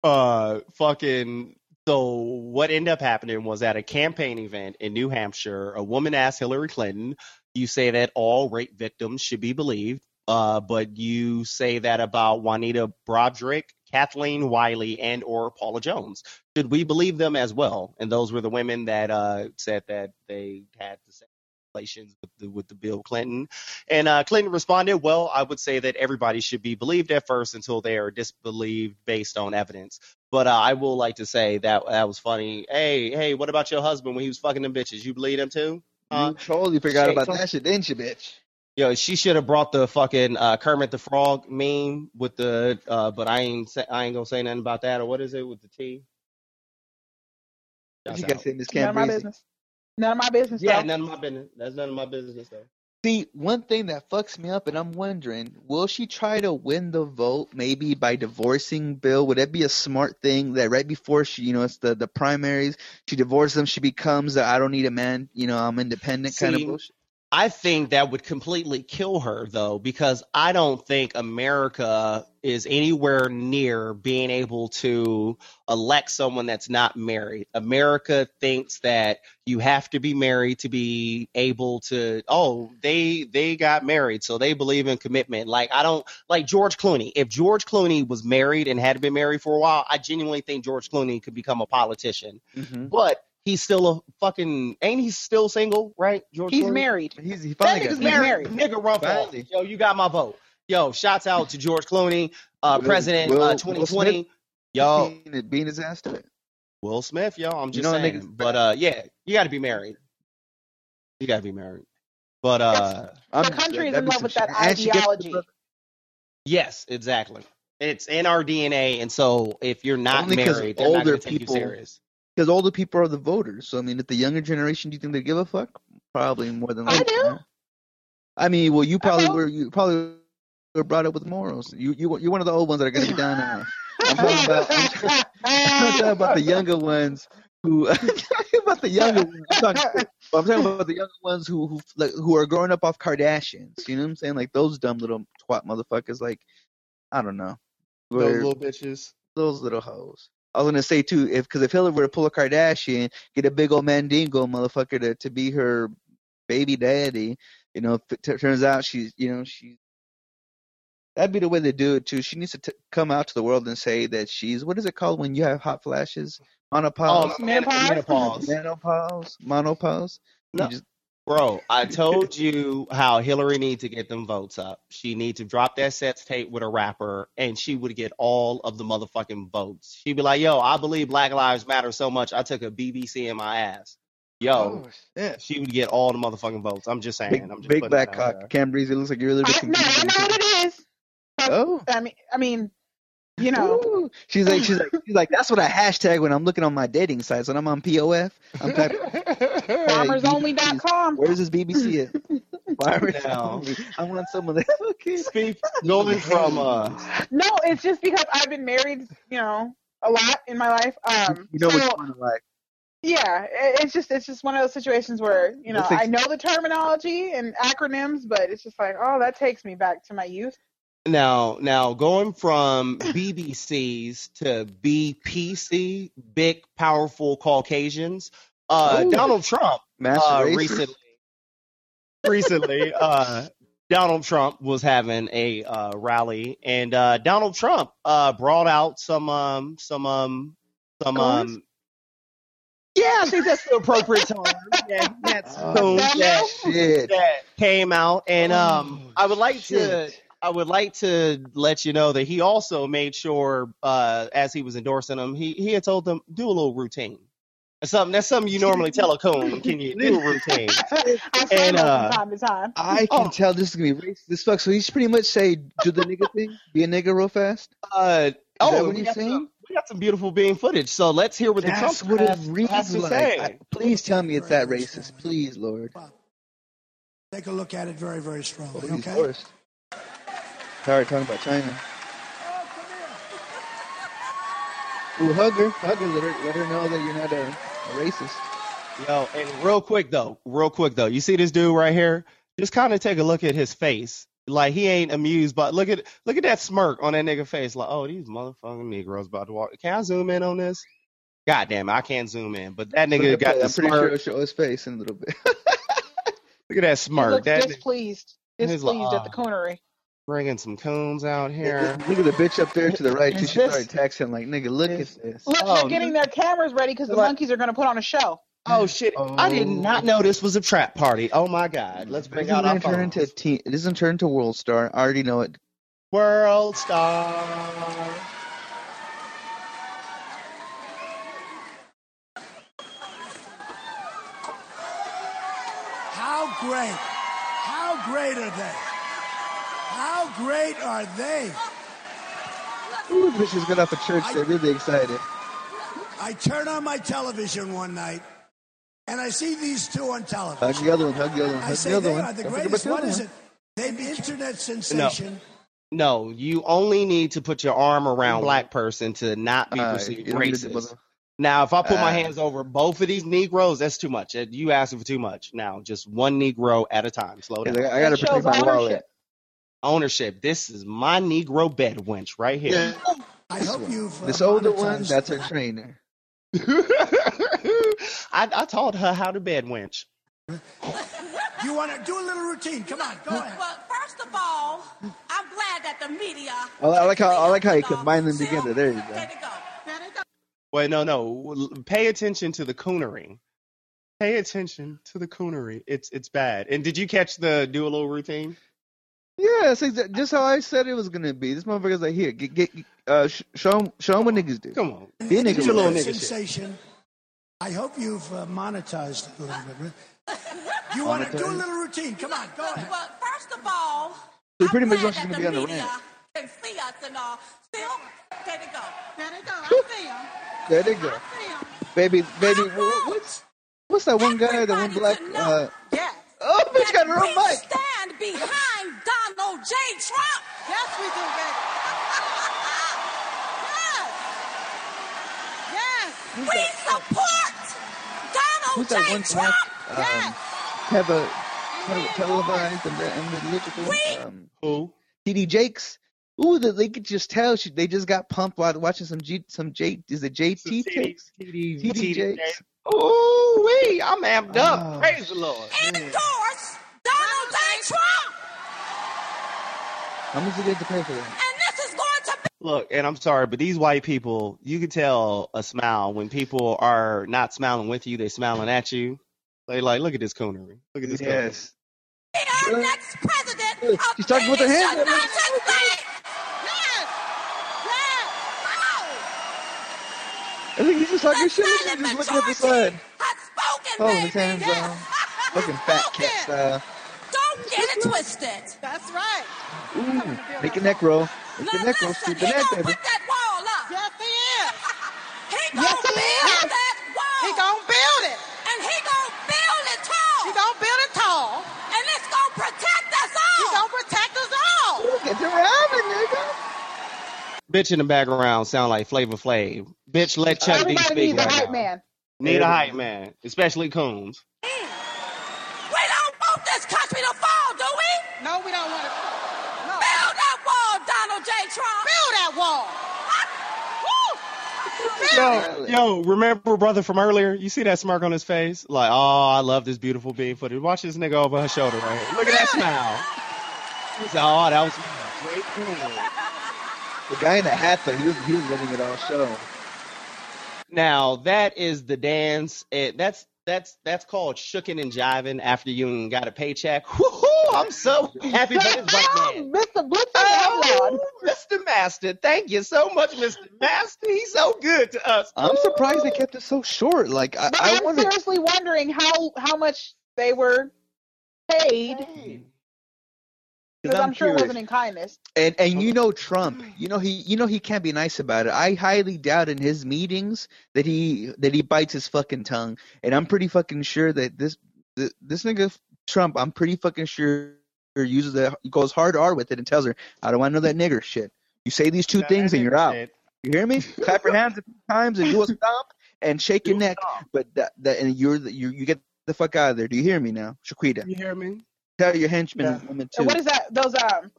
uh fucking so what ended up happening was at a campaign event in New Hampshire, a woman asked Hillary Clinton, you say that all rape victims should be believed, uh, but you say that about Juanita Broaddrick, Kathleen Willey, and or Paula Jones. Should we believe them as well? And those were the women that uh said that they had the same relations with the, with the Bill Clinton. And uh, Clinton responded, Well, I would say that everybody should be believed at first until they are disbelieved based on evidence. But uh, I will like to say that that was funny. Hey, hey, what about your husband when he was fucking them bitches? You believe him too? Uh, you totally forgot shit, about that shit, didn't you, bitch? Yo, she should have brought the fucking uh, Kermit the Frog meme with the, uh, but I ain't say, I ain't gonna say nothing about that. Or what is it with the T? What you gotta out. say, Miss None of my business. None of my business. Yeah, though. none of my business. That's none of my business though. See, one thing that fucks me up, and I'm wondering, will she try to win the vote maybe by divorcing Bill? Would that be a smart thing that right before she, you know, it's the the primaries, she divorces him, she becomes the I don't need a man, you know, I'm independent kind of bullshit. I think that would completely kill her though, because I don't think America is anywhere near being able to elect someone that's not married. America thinks that you have to be married to be able to oh, they they got married, so they believe in commitment. Like I don't like George Clooney. If George Clooney was married and had been married for a while, I genuinely think George Clooney could become a politician. Mm-hmm. But he's still a fucking ain't he still single, right? George He's Clooney? married. He's he That finally nigga's got married. married. Nigga, run for Finally. office. Yo, you got my vote. Yo, shouts out to George Clooney, uh, Will- President Will- uh, 2020. Smith? Yo, being, being his ass to it. Will Smith. Yo, I'm just You just know saying. niggas- But uh, yeah, you got to be married. You got to be married. But uh, I'm The country is in love with shit. that And she gets the ideology. yes, exactly. It's in our DNA, and so if you're not Only 'cause married, they're not older going to take people- you serious. Because older people are the voters. So I mean, if the younger generation, do you think they give a fuck? Probably more than I likely. do. I mean, well, you probably were. You probably were brought up with morals. You you you're one of the old ones that are gonna be down now. I'm talking about. I'm, I'm talking about the younger ones who. I'm talking about the younger. ones. I'm talking, I'm talking about the younger ones who who like, who are growing up off Kardashians. You know what I'm saying? Like those dumb little twat motherfuckers. Like I don't know. Those little bitches. those little hoes. I was gonna say too, if because if Hillary were to pull a Kardashian, get a big old mandingo motherfucker to to be her baby daddy, you know, if it t- turns out she's, you know, she. That'd be the way to do it too. She needs to t- come out to the world and say that she's what is it called when you have hot flashes? Oh, monopause, Oh, Menopause? menopause. menopause, monopause. You No. just- Bro, I told you how Hillary needs to get them votes up. She needs to drop that sex tape with a rapper, and she would get all of the motherfucking votes. She'd be like, "Yo, I believe Black Lives Matter so much, I took a BBC in my ass." Yo, oh, yeah. she would get all the motherfucking votes. I'm just saying. Big, I'm just big black it cock, KamBreezy looks like you're really I, looking. no, I know what it is. Oh. I mean, I mean, you know, Ooh. She's like, she's like, she's like, that's what I hashtag when I'm looking on my dating sites. When I'm on POF, I'm typing, there. farmersonly.com. where's this BBC at? Farmers Now. Only. I want some of that. Okay. Speak going from uh, No, it's just because I've been married, you know, a lot in my life. Um, You know so, which one I like. yeah, it's just it's just one of those situations where you know I know the terminology and acronyms, but it's just like, oh, that takes me back to my youth. Now, now going from BBCs to BPC, big powerful Caucasians. Uh, Ooh. Donald Trump uh, recently. recently, uh, Donald Trump was having a uh, rally, and uh, Donald Trump uh, brought out some um, some um, some um. Yeah, I think that's the appropriate term. Yeah, that's Oh, that, shit. that came out, and um, Oh, I would like to. I would like to let you know that he also made sure, uh, as he was endorsing them, he, he had told them do a little routine. That's something that's something you normally tell a coon. Can you do a routine? I say And, uh, from time to time. I can tell this is gonna be racist as fuck. So he's pretty much say do the nigga thing, be a nigga real fast. Uh, that oh, what we he's saying? some, we got some beautiful being footage. So let's hear what the Trump what it has, reads to like. say. I- please tell me it's that racist, please, Lord. Take a look at it very, very strongly, Please, okay? first. Sorry, talking about China. Ooh, hug her, hug her, let her, let her know that you're not a, a racist. Yo, and real quick though, real quick though, you see this dude right here? Just kind of take a look at his face. Like he ain't amused, but look at look at that smirk on that nigga face. Like, oh, these motherfucking Negroes about to walk. Can I zoom in on this? God damn, it, I can't zoom in, but that nigga got at the I'm pretty sure smirk. it'll show his face in a little bit. Look at that He smirk. looks That displeased. Displeased like, at the "Ah." Coonery. bringing some coons out here. Look at the bitch up there to the right. She Is should this- probably text him like, nigga, look is- at this. Look, Oh, they're getting their cameras ready because the Like- monkeys are going to put on a show. Oh shit! I did Oh. not know this was a trap party. Oh my god! Let's bring It out our turn phones. into teen, it doesn't turn into World Star. I already know it. World Star. How great, how great are they? How great are they? Ooh, bitches got off of church. They're really excited. I turn on my television one night and I see these two on Hug television. the other one. Hug the other one. I Hug say the other they one. are the Don't greatest. about What the is other it? They've internet sensation. No, no. you only need to put your arm around black person to not be one. Uh, perceived you don't need to do racist. both. Now, if I put my Uh, hands over both of these Negroes, that's too much. Uh, You asking for too much. Now, just one Negro at a time. Slow down. I gotta That protect my wallet. Ownership. Ownership. This is my Negro bed wench right here. I hope you've uh, This older one, that's her trainer. I, I taught her how to bed wench. You want to do a little routine? Come on, go ahead. Well, first of all, I'm glad that the media. I like how I like how you combine them together. There you go. There they go. There go. Wait, no, no. Pay attention to the coonery. Pay attention to the coonery. It's it's bad. And did you catch the do a little routine? Yeah, it's exa- just how I said it was gonna be. This motherfucker's like, here, get, get, uh, sh- show him, show him what niggas do. Come on. Be a nigga. Get your little real nigga shit. sensation. I hope you've uh, monetized it a little bit. You want to do a little routine? Come on, go ahead. Well, first of all, So pretty I'm much glad wants you that to be on the media rant. can see us and all. Still, there they go. There they go. I see them. There they go. I see. Baby, baby, wh- what's what's that one guy, the one black? Uh, Yes. oh, bitch got her we own mic. stand behind Donald J. Trump. Yes, we do, baby. yes. Yes. We support Donald Who's J. that one Trump. black? Um, have a tele- televised and, and religious um, Who? TD Jakes. Ooh, the, they could just tell she, they just got pumped while watching some G, some J. Is it JT Jakes? TD, TD Jakes. Ooh, wee, I'm amped up. Oh, Praise the Lord. Endorse Donald J. Trump. How much did they have to pay for that? And this is going to be. Look, and I'm sorry, but these white people, you can tell a smile when people are not smiling with you, they're smiling at you. They like, look at this coonery. Look at this coonery. Yes. our next president of she's talking with her these hands. United States. Yes. Yes. I think he's just talking The shit. Look at Senate him just looking at the majority side. has spoken, Holding his hands Yes. down. Fucking fat cat style. Don't get it twisted. That's right. Ooh, make a neck roll. Make Now a neck roll. listen, Sweep he the neck, baby. put that wall up. Yes, he is. he gonna Yes, he build is. that wall. He gonna build it. and he gonna build it tall. He gonna build it tall. and it's gonna protect us all. He gonna protect us all. Get the rabbit, nigga. Bitch in the background sound like Flavor Flav. Bitch, let Chuck D Everybody speak needs a right hype now. man. Need a hype man, especially Coons. we don't want this country to fall, do we? No, we don't want to. No. Build that wall, Donald J. Trump. Build that wall. Woo! Build yo, yo, remember brother from earlier? You see that smirk on his face? Like, oh, I love this beautiful being footage. Watch this nigga over her shoulder right here. Look at that smile. He's like, oh, that was great. The guy in the hat though, he was he was letting it all show. Now that is the dance. It, that's that's that's called shooking and jiving after you got a paycheck. Woo-hoo, I'm so happy for this white man. Mr. Blitz Oh, Mr. Master, thank you so much, Mr. Master. He's so good to us. I'm surprised they kept it so short. Like I, But I I'm wonder. seriously wondering how how much they were paid because I'm, I'm sure it wasn't in kindness. And and you know Trump, you know he you know he can't be nice about it. I highly doubt in his meetings that he that he bites his fucking tongue. And I'm pretty fucking sure that this th- this nigga Trump, I'm pretty fucking sure uses the goes hard R with it and tells her, I don't want to know that nigger shit. You say these two That things and you're out. shit. You hear me? Clap your hands a few times and do a stomp and shake your neck. But that, that and you're the, you you get the fuck out of there. Do you hear me now, Shaquita? You hear me? Tell your henchmen Yeah. and women And too. what is that? Those um,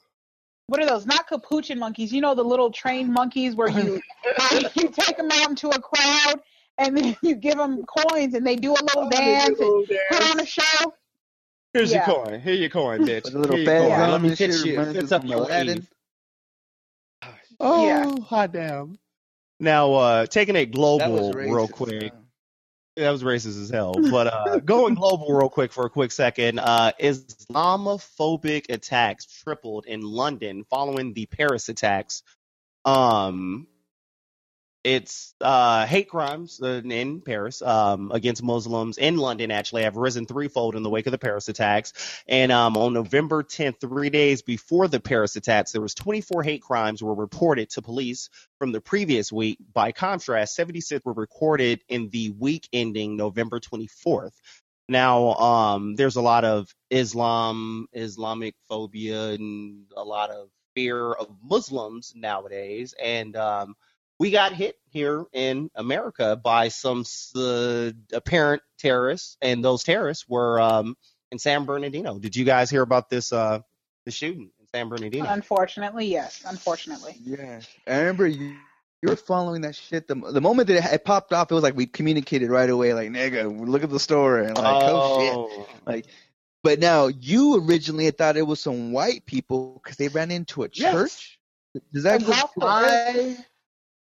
what are those? Not capuchin monkeys. You know the little trained monkeys where you you take them out into a crowd and then you give them coins and they do a Oh, little dance and put on a show. Here's Yeah. your coin. Here your coin, bitch. With a little Here fez your coin. Let me and shit, fix you. reminds Fix me up your Aladdin. Oh, Yeah. hot damn. Now, uh, taking it global real racist. quick. That was racist as hell. But uh, going global real quick for a quick second, uh, Islamophobic attacks tripled in London following the Paris attacks. Um, it's uh, hate crimes in Paris um, against Muslims in London actually have risen threefold in the wake of the Paris attacks. And um, on November 10th, three days before the Paris attacks, there was 24 hate crimes were reported to police from the previous week. By contrast, 76 were recorded in the week ending November 24th. Now, um, there's a lot of Islam, Islamic phobia, and a lot of fear of Muslims nowadays. And um, we got hit here in America by some uh, apparent terrorists, and those terrorists were um, in San Bernardino. Did you guys hear about this uh, the shooting in San Bernardino? Unfortunately, yes. Unfortunately. Yeah, Amber, you. You were following that shit. The, the moment that it, it popped off, it was like we communicated right away. Like, nigga, look at the story. And like, oh, shit. Oh. Like, but now you originally had thought it was some white people because they ran into a church. Yes. church. Does that go? I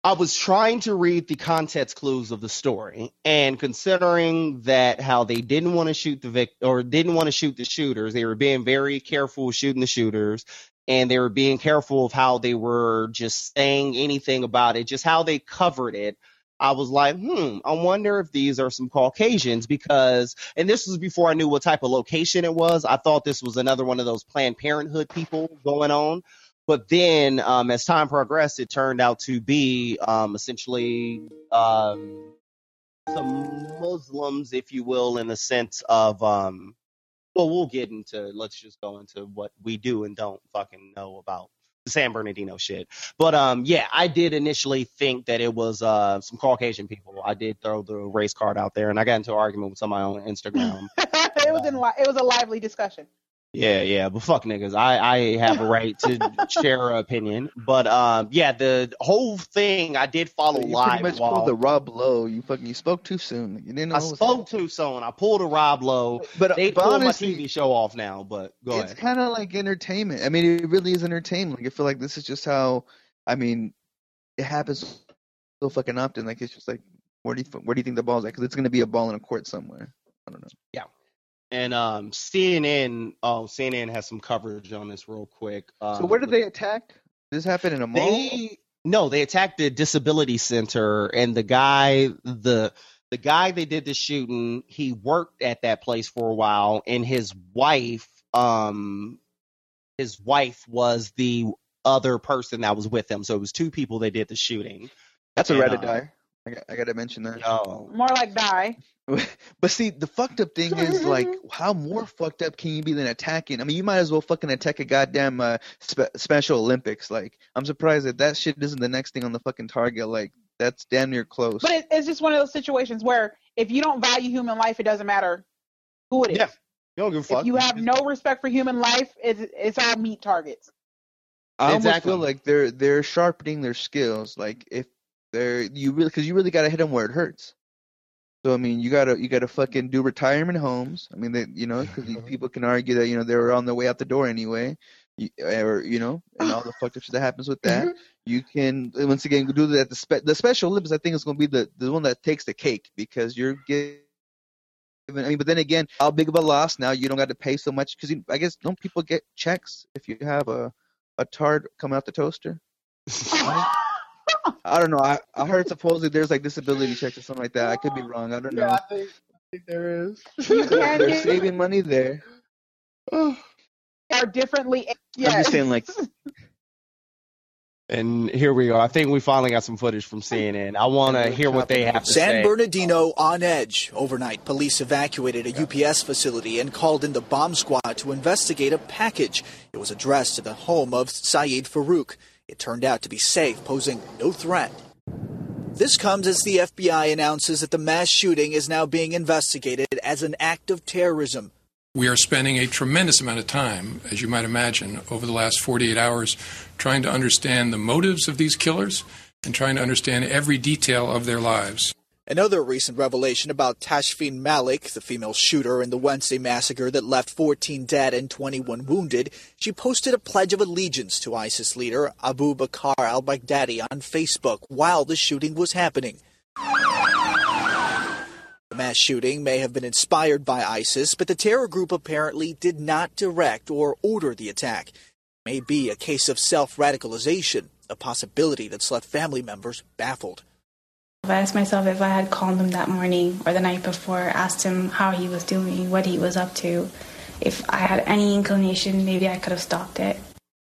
I was trying to read the context clues of the story, and considering that how they didn't want to shoot the vic or didn't want to shoot the shooters, they were being very careful shooting the shooters, and they were being careful of how they were just saying anything about it, just how they covered it. I was like, hmm, I wonder if these are some Caucasians because, and this was before I knew what type of location it was. I thought this was another one of those Planned Parenthood people going on. But then, um, as time progressed, it turned out to be um, essentially um, some Muslims, if you will, in the sense of, um, well, we'll get into, let's just go into what we do and don't fucking know about the San Bernardino shit. But um, yeah, I did initially think that it was uh, some Caucasian people. I did throw the race card out there, and I got into an argument with somebody on Instagram. it was in it was a lively discussion. Yeah, yeah, but fuck niggas. I, I have a right to share an opinion. But um, yeah, the whole thing I did follow You pretty live much while pulled the Rob Lowe. You fucking you spoke too soon. You didn't know. I spoke too soon. I pulled a Rob Lowe. But, They but pulled honestly, my TV show off now. But go it's kind of like entertainment. I mean, it really is entertainment. Like I feel like this is just how. I mean, it happens so fucking often. Like it's just like, where do you where do you think the ball's at? Because it's gonna be a ball in a court somewhere. I don't know. Yeah. And um, CNN, oh, CNN has some coverage on this real quick. Um, So where did they attack? This happened in a mall. They no, they attacked the disability center, and the guy, the the guy they did the shooting, he worked at that place for a while, and his wife, um, his wife was the other person that was with him. So it was two people they did the shooting. That's a Reddit uh, die. I got, I got to mention that. Oh, More like die. But see, the fucked up thing is like, how more fucked up can you be than attacking? I mean, you might as well fucking attack a goddamn uh, spe- Special Olympics. Like, I'm surprised that that shit isn't the next thing on the fucking target. Like, that's damn near close. But it, it's just one of those situations where if you don't value human life, it doesn't matter who it is. Yeah, you don't give a fuck. If you have no respect for human life, it's it's all meat targets. I almost feel like they're they're sharpening their skills. Like, if They're you really because you really got to hit them where it hurts. So I mean, you gotta you gotta fucking do retirement homes. I mean, they, you know, because people can argue that you know they were on their way out the door anyway, you, or you know, and all the fucked up shit that happens with that. You can once again do that. The spe- the Special Olympics, I think, is going to be the the one that takes the cake because you're giving. I mean, but then again, how big of a loss? Now you don't got to pay so much because I guess don't people get checks if you have a a tard coming out the toaster? I don't know. I, I heard supposedly there's like disability checks or something like that. I could be wrong. I don't know. Yeah, I think, I think there is. You can They're get saving money there. are differently. Eh, I'm just saying, like, And here we go. I think we finally got some footage from CNN. I want to hear what they have to San say. San Bernardino on edge. Overnight, police evacuated a UPS facility and called in the bomb squad to investigate a package. It was addressed to the home of Syed Farook. It turned out to be safe, posing no threat. This comes as the FBI announces that the mass shooting is now being investigated as an act of terrorism. We are spending a tremendous amount of time, as you might imagine, over the last 48 hours trying to understand the motives of these killers and trying to understand every detail of their lives. Another recent revelation about Tashfeen Malik, the female shooter in the Wednesday massacre that left 14 dead and 21 wounded, she posted a pledge of allegiance to ISIS leader Abu Bakr al Baghdadi on Facebook while the shooting was happening. The mass shooting may have been inspired by ISIS, but the terror group apparently did not direct or order the attack. It may be a case of self radicalization, a possibility that's left family members baffled. I asked myself if I had called him that morning or the night before, asked him how he was doing, what he was up to. If I had any inclination, maybe I could have stopped it.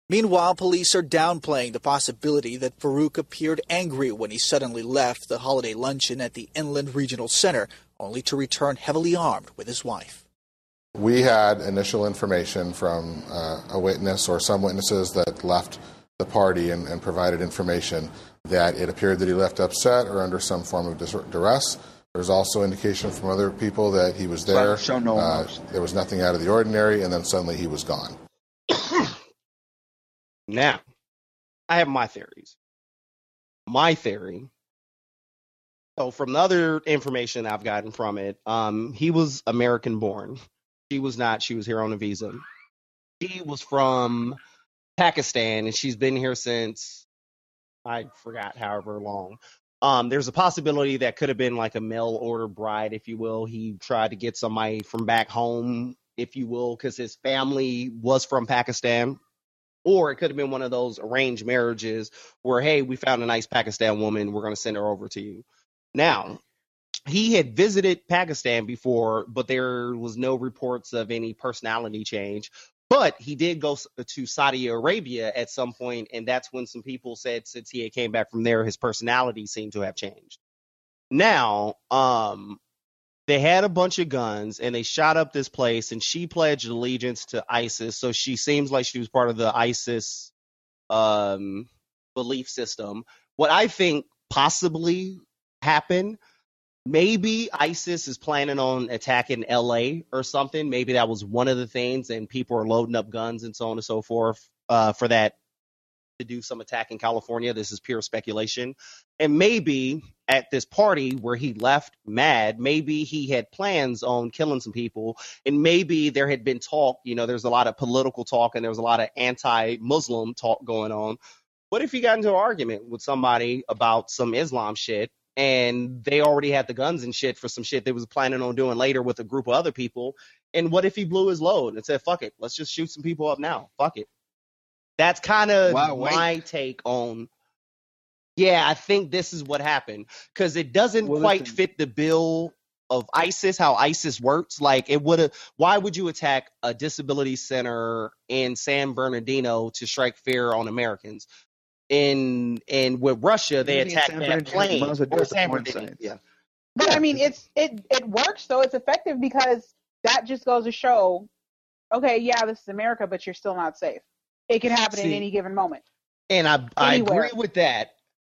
Meanwhile, police are downplaying the possibility that Farook appeared angry when he suddenly left the holiday luncheon at the Inland Regional Center, only to return heavily armed with his wife. We had initial information from uh, a witness or some witnesses that left the party and, and, provided information that it appeared that he left upset or under some form of dis- duress. There's also indication from other people that he was there. Show no uh, there was nothing out of the ordinary, and then suddenly he was gone. Now, I have my theories. My theory. So, from the other information I've gotten from it, um, he was American born. She was not. She was here on a visa. She was from Pakistan, and she's been here since I forgot however long. Um, there's a possibility that could have been like a mail order bride, if you will. He tried to get somebody from back home, if you will, because his family was from Pakistan. Or it could have been one of those arranged marriages where, hey, we found a nice Pakistan woman, we're going to send her over to you. Now, he had visited Pakistan before, but there was no reports of any personality change. But he did go to Saudi Arabia at some point, and that's when some people said since he came back from there, his personality seemed to have changed. Now, um, they had a bunch of guns and they shot up this place, and she pledged allegiance to ISIS. So she seems like she was part of the ISIS um, belief system. What I think possibly happened maybe ISIS is planning on attacking LA or something. Maybe that was one of the things, and people are loading up guns and so on and so forth uh, for that to do some attack in California. This is pure speculation. And maybe at this party where he left mad, maybe he had plans on killing some people, and maybe there had been talk. You know, there's a lot of political talk and there was a lot of anti-Muslim talk going on. What if he got into an argument with somebody about some Islam shit and they already had the guns and shit for some shit they was planning on doing later with a group of other people. And what if he blew his load and said, "Fuck it, let's just shoot some people up now. Fuck it." That's kind of Wow, my take on. Yeah, I think this is what happened because it doesn't Well, quite listen. fit the bill of ISIS, how ISIS works. Like it would have. Why would you attack a disability center in San Bernardino to strike fear on Americans? In and with Russia, they You mean attacked San that plane. might as well do or it the San porn yeah. But I mean, it's it it works, so it's effective because that just goes to show, okay, yeah, this is America, but you're still not safe. It can happen at See, any given moment. And I I Anywhere. agree with that.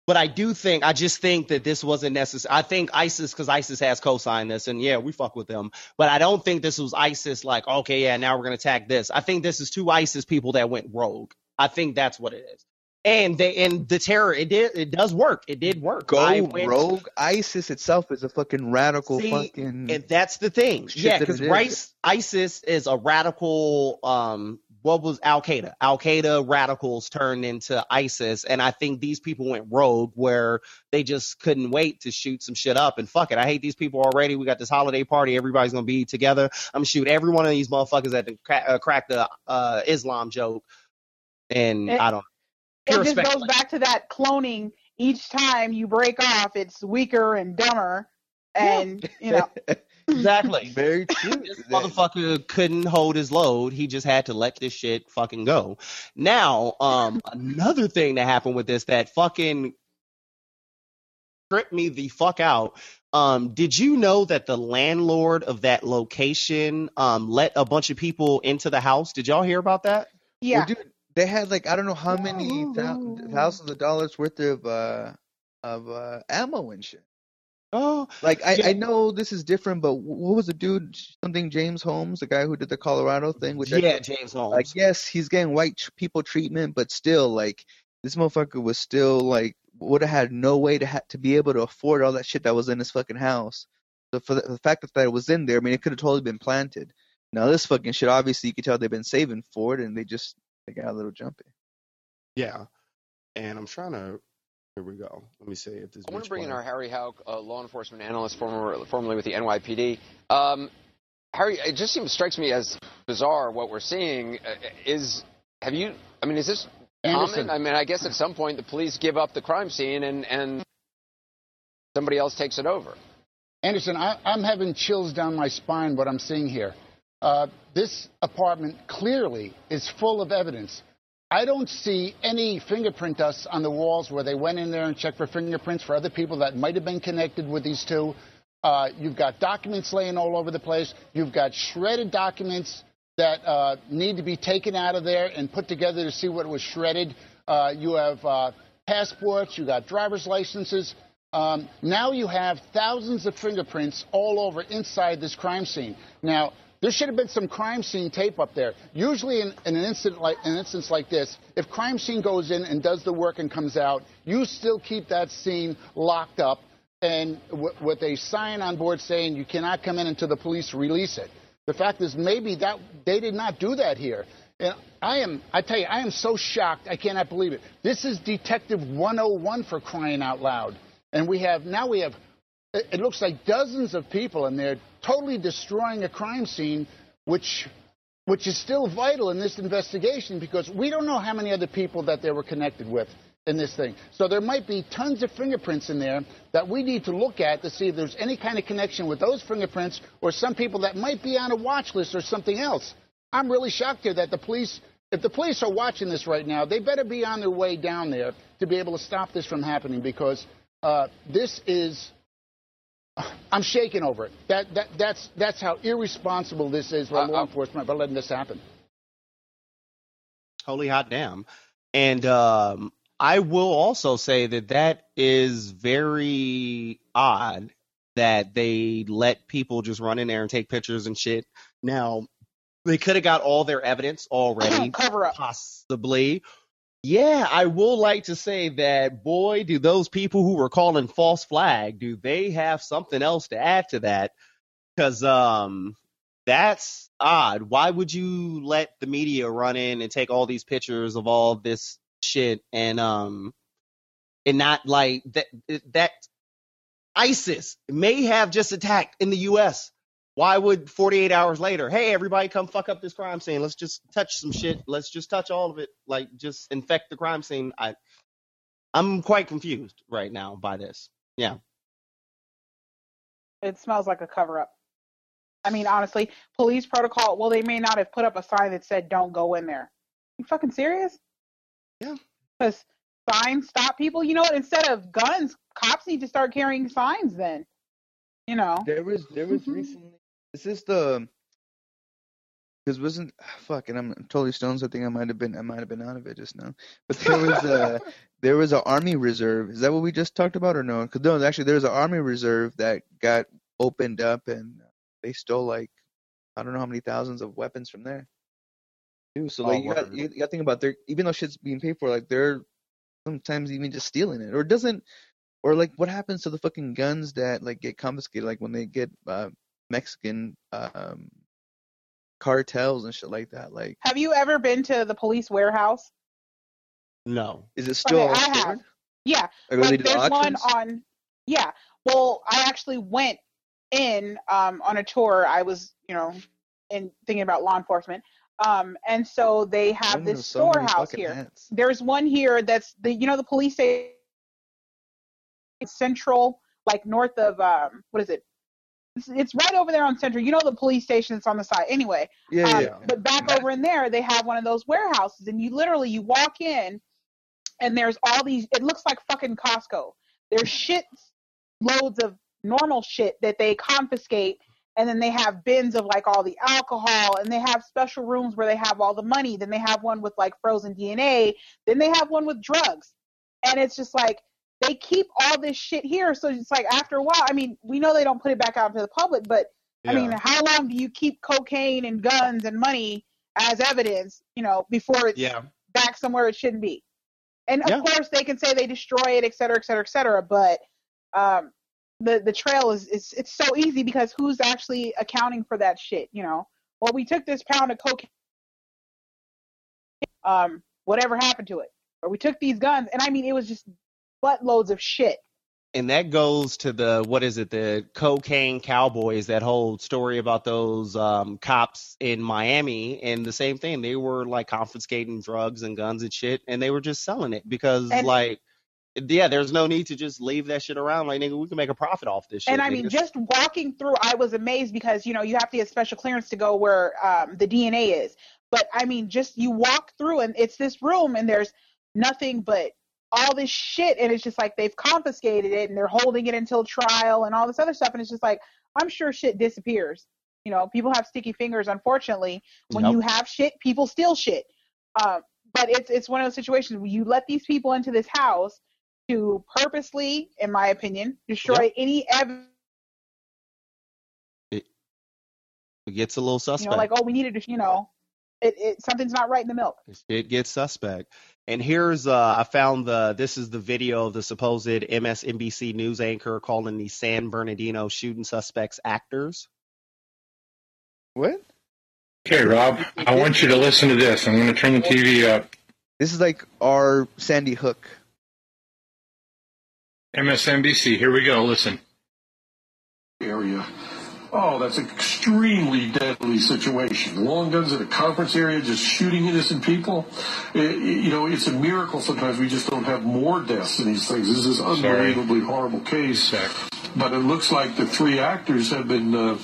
But I do think I just think that this wasn't necessary. I think ISIS because ISIS has co-signed this, and yeah, we fuck with them. But I don't think this was ISIS like, okay, yeah, now we're gonna attack this. I think this is two ISIS people that went rogue. I think that's what it is. And they and the terror it did it does work. It did work. Go I went- rogue. ISIS itself is a fucking radical See, fucking. and that's the thing. Yeah, because it is. ISIS is a radical. Um, what was Al Qaeda? Al Qaeda radicals turned into ISIS, and I think these people went rogue where they just couldn't wait to shoot some shit up. And fuck it, I hate these people already. We got this holiday party. Everybody's gonna be together. I'm gonna shoot every one of these motherfuckers that crack, uh, crack the uh, Islam joke. And It- I don't. It just goes back to that cloning. Each time you break off, it's weaker and dumber, and you know. Exactly. Very true. this motherfucker couldn't hold his load. He just had to let this shit fucking go. Now, um, another thing that happened with this that fucking tripped me the fuck out. Um, did you know that the landlord of that location um let a bunch of people into the house? Did y'all hear about that? Well, dude, they had like I don't know how many thou- thousands of dollars worth of uh of uh ammo and shit. Oh, like I I know this is different, but what was the dude? Something James Holmes, the guy who did the Colorado thing. Which I- Yeah, James Holmes. Like yes, he's getting white people treatment, but still, like this motherfucker was still like would have had no way to ha- to be able to afford all that shit that was in his fucking house. So for the, the fact that that was in there, I mean, it could have totally been planted. Now this fucking shit, obviously, you could tell they've been saving for it, and they just they got a little jumpy. Yeah. And I'm trying to. Here we go. Let me see if this. I want to bring in our Harry Houck, uh, law enforcement analyst, former, formerly with the NYPD. Um, Harry, it just seems strikes me as bizarre what we're seeing. Uh, is have you? I mean, is this Anderson. common? I mean, I guess at some point the police give up the crime scene and and somebody else takes it over. Anderson, I, I'm having chills down my spine what I'm seeing here. Uh, this apartment clearly is full of evidence. I don't see any fingerprint dust on the walls where they went in there and checked for fingerprints for other people that might have been connected with these two. Uh, you've got documents laying all over the place. You've got shredded documents that uh, need to be taken out of there and put together to see what was shredded. Uh, you have uh, passports. You've got driver's licenses. Um, now you have thousands of fingerprints all over inside this crime scene. Now, there should have been some crime scene tape up there. Usually, in, in an, incident like, an instance like this, if crime scene goes in and does the work and comes out, you still keep that scene locked up and with a sign on board saying you cannot come in until the police release it. The fact is, maybe that they did not do that here. And I am, I tell you, I am so shocked. I cannot believe it. This is Detective 101 for crying out loud. And we have now we have it looks like dozens of people and they're totally destroying a crime scene, which which is still vital in this investigation because we don't know how many other people that they were connected with in this thing. So there might be tons of fingerprints in there that we need to look at to see if there's any kind of connection with those fingerprints or some people that might be on a watch list or something else. I'm really shocked here that the police if the police are watching this right now, they better be on their way down there to be able to stop this from happening because uh, this is I'm shaking over it. That, that, that's, that's how irresponsible this is by law enforcement by letting this happen. Holy hot damn. And um, I will also say that that is very odd that they let people just run in there and take pictures and shit. Now, they could have got all their evidence already. Cover up. Possibly. Yeah, I will like to say that, boy, do those people who were calling false flag, do they have something else to add to that? Because um, that's odd. Why would you let the media run in and take all these pictures of all this shit and um and not like that that ISIS may have just attacked in the US. Why would 48 hours later, hey everybody come fuck up this crime scene. Let's just touch some shit. Let's just touch all of it. Like just infect the crime scene. I I'm quite confused right now by this. Yeah. It smells like a cover up. I mean, honestly, police protocol. Well, they may not have put up a sign that said "Don't go in there." You fucking serious? Yeah. Because signs stop people. You know what? Instead of guns, cops need to start carrying signs. Then, you know. There was there was mm-hmm. recently. Is this the? Because wasn't fuck, and I'm totally stoned. So I think I might have been I might have been out of it just now. But there was a there was an army reserve. Is that what we just talked about or no? Because no, actually there was an army reserve that got opened up and they stole like I don't know how many thousands of weapons from there. Too. So Oh, like you got you, you got to think about their even though shit's being paid for, like they're sometimes even just stealing it, or doesn't, or like what happens to the fucking guns that like get confiscated, like when they get uh, Mexican um, cartels and shit like that. Like, Have you ever been to the police warehouse? No. is it still Okay, I have. Yeah, Or when they like do there's one on. Yeah, well, I actually went in um, on a tour. I was, you know, in thinking about law enforcement. Um, and so they have Women this so storehouse here. hats. There's one here that's the, you know, the police station central, like north of um, what is it? It's, it's right over there on Central. You know the police station that's on the side. Anyway, Yeah, um, yeah. but back over in there, they have one of those warehouses, and you literally you walk in, and there's all these. It looks like fucking Costco. There's shit loads of normal shit that they confiscate, and then they have bins of like all the alcohol, and they have special rooms where they have all the money. Then they have one with like frozen DNA. Then they have one with drugs, and it's just like they keep all this shit here. So it's like after a while, I mean, we know they don't put it back out to the public, but I mean, how long do you keep cocaine and guns and money as evidence, you know, before it's Yeah. back somewhere it shouldn't be? And of Yeah. course, they can say they destroy it, et cetera, et cetera, et cetera. But um, the the trail is, is it's so easy because who's actually accounting for that shit? You know, well, we took this pound of cocaine. Um, whatever happened to it? Or we took these guns, and I mean, it was just buttloads of shit. and that goes to the what is it the cocaine cowboys that whole story about those um cops in miami and the same thing they were like confiscating drugs and guns and shit and they were just selling it because And- like yeah there's no need to just leave that shit around like nigga we can make a profit off this shit and I mean, nigga. just walking through, I was amazed because you know you have to get special clearance to go where um, the DNA is. But I mean, just you walk through and it's this room and there's nothing but all this shit, and it's just like they've confiscated it and they're holding it until trial and all this other stuff, and it's just like I'm sure shit disappears. You know, people have sticky fingers. Unfortunately, when Yep. you have shit, people steal shit. Um, but it's it's one of those situations where you let these people into this house to purposely, in my opinion, destroy any evidence. it gets a little You suspect know, like oh, we needed to, you know, it, it something's not right in the milk. It gets suspect. And here's uh I found the this is the video of the supposed MSNBC news anchor calling the San Bernardino shooting suspects actors. What? Okay, Rob, I want you to listen to this. I'm going to turn the TV up. This is like our Sandy Hook. MSNBC, here we go. Listen. area. Oh, that's an extremely deadly situation. Long guns in a conference area, just shooting innocent people. I- I- you know, it's a miracle sometimes we just don't have more deaths in these things. This is an Sorry. unbelievably horrible case. But it looks like the three actors have been uh,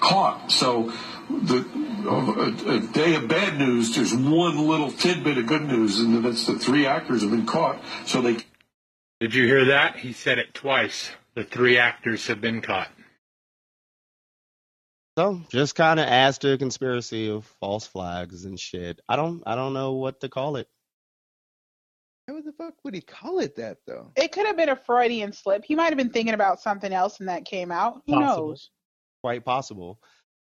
caught. So the a, a day of bad news, there's one little tidbit of good news, and that's the three actors have been caught. So they Did you hear that? He said it twice. The three actors have been caught. So just kind of adds to a conspiracy of false flags and shit. I don't I don't know what to call it. How the fuck would he call it that though? It could have been a Freudian slip. He might have been thinking about something else and that came out. Who Possible. knows? Quite possible.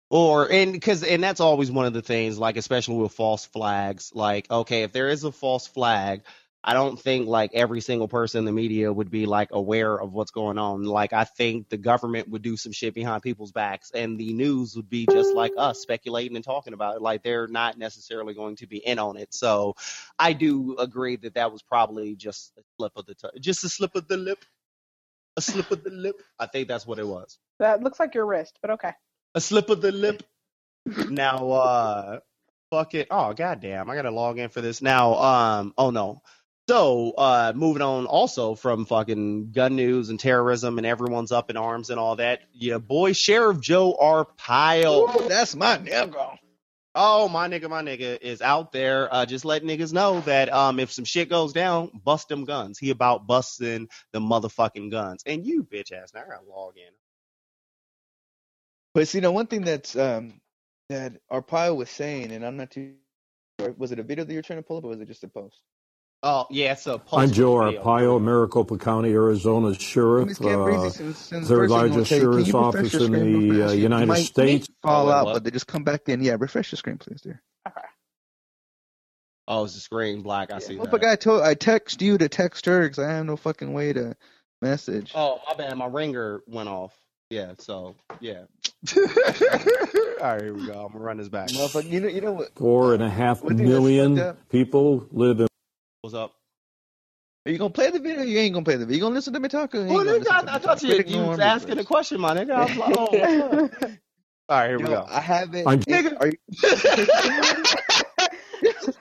Or and because and that's always one of the things, like especially with false flags. Like, okay, if there is a false flag, I don't think like every single person in the media would be like aware of what's going on. Like, I think the government would do some shit behind people's backs, and the news would be just like us, speculating and talking about it. Like, they're not necessarily going to be in on it. So, I do agree that that was probably just a slip of the tongue, just a slip of the lip, a slip of the lip. I think that's what it was That looks like your wrist, but okay. a slip of the lip. now, uh, fuck it. Oh, goddamn. I gotta log in for this. Now, um, oh no. So, uh, moving on also from fucking gun news and terrorism and everyone's up in arms and all that. Yeah, boy, Sheriff Joe r. Arpaio. that's my nigga. Oh, my nigga, my nigga is out there, uh, just letting niggas know that, um, if some shit goes down, bust them guns. He about busting the motherfucking guns. And you bitch ass, now I gotta log in. But see, you know, one thing that's um that Arpaio was saying, and I'm not too sure, was it a video that you're trying to pull up, or was it just a post? Oh, yeah, it's a post. I'm Joe video. Arpaio, Maricopa County, Arizona's sheriff, Miss KamBreezy, uh, since- since third first I'm gonna largest sheriff's office in the uh, United might States. Fall out, but they just come back in. Yeah, refresh your screen, please, dear. Oh, it's the screen black. I see What that. if I told I text you to text her because I have no fucking way to message. Oh, my bad. My ringer went off. Yeah. So yeah. All right, here we go. I'm gonna run this back. Motherfucker, you know, you know what? Four and a half One thing that's million fucked up- people live in. What's up? Are you gonna play the video? Or you ain't gonna play the video. You gonna listen to me talk? Or you Well, gonna nigga, I, to I me thought talk? you, Quit you was asking bro. a question, my nigga. I was like, oh. All right, here we go. I haven't. I'm- Nigga, are you?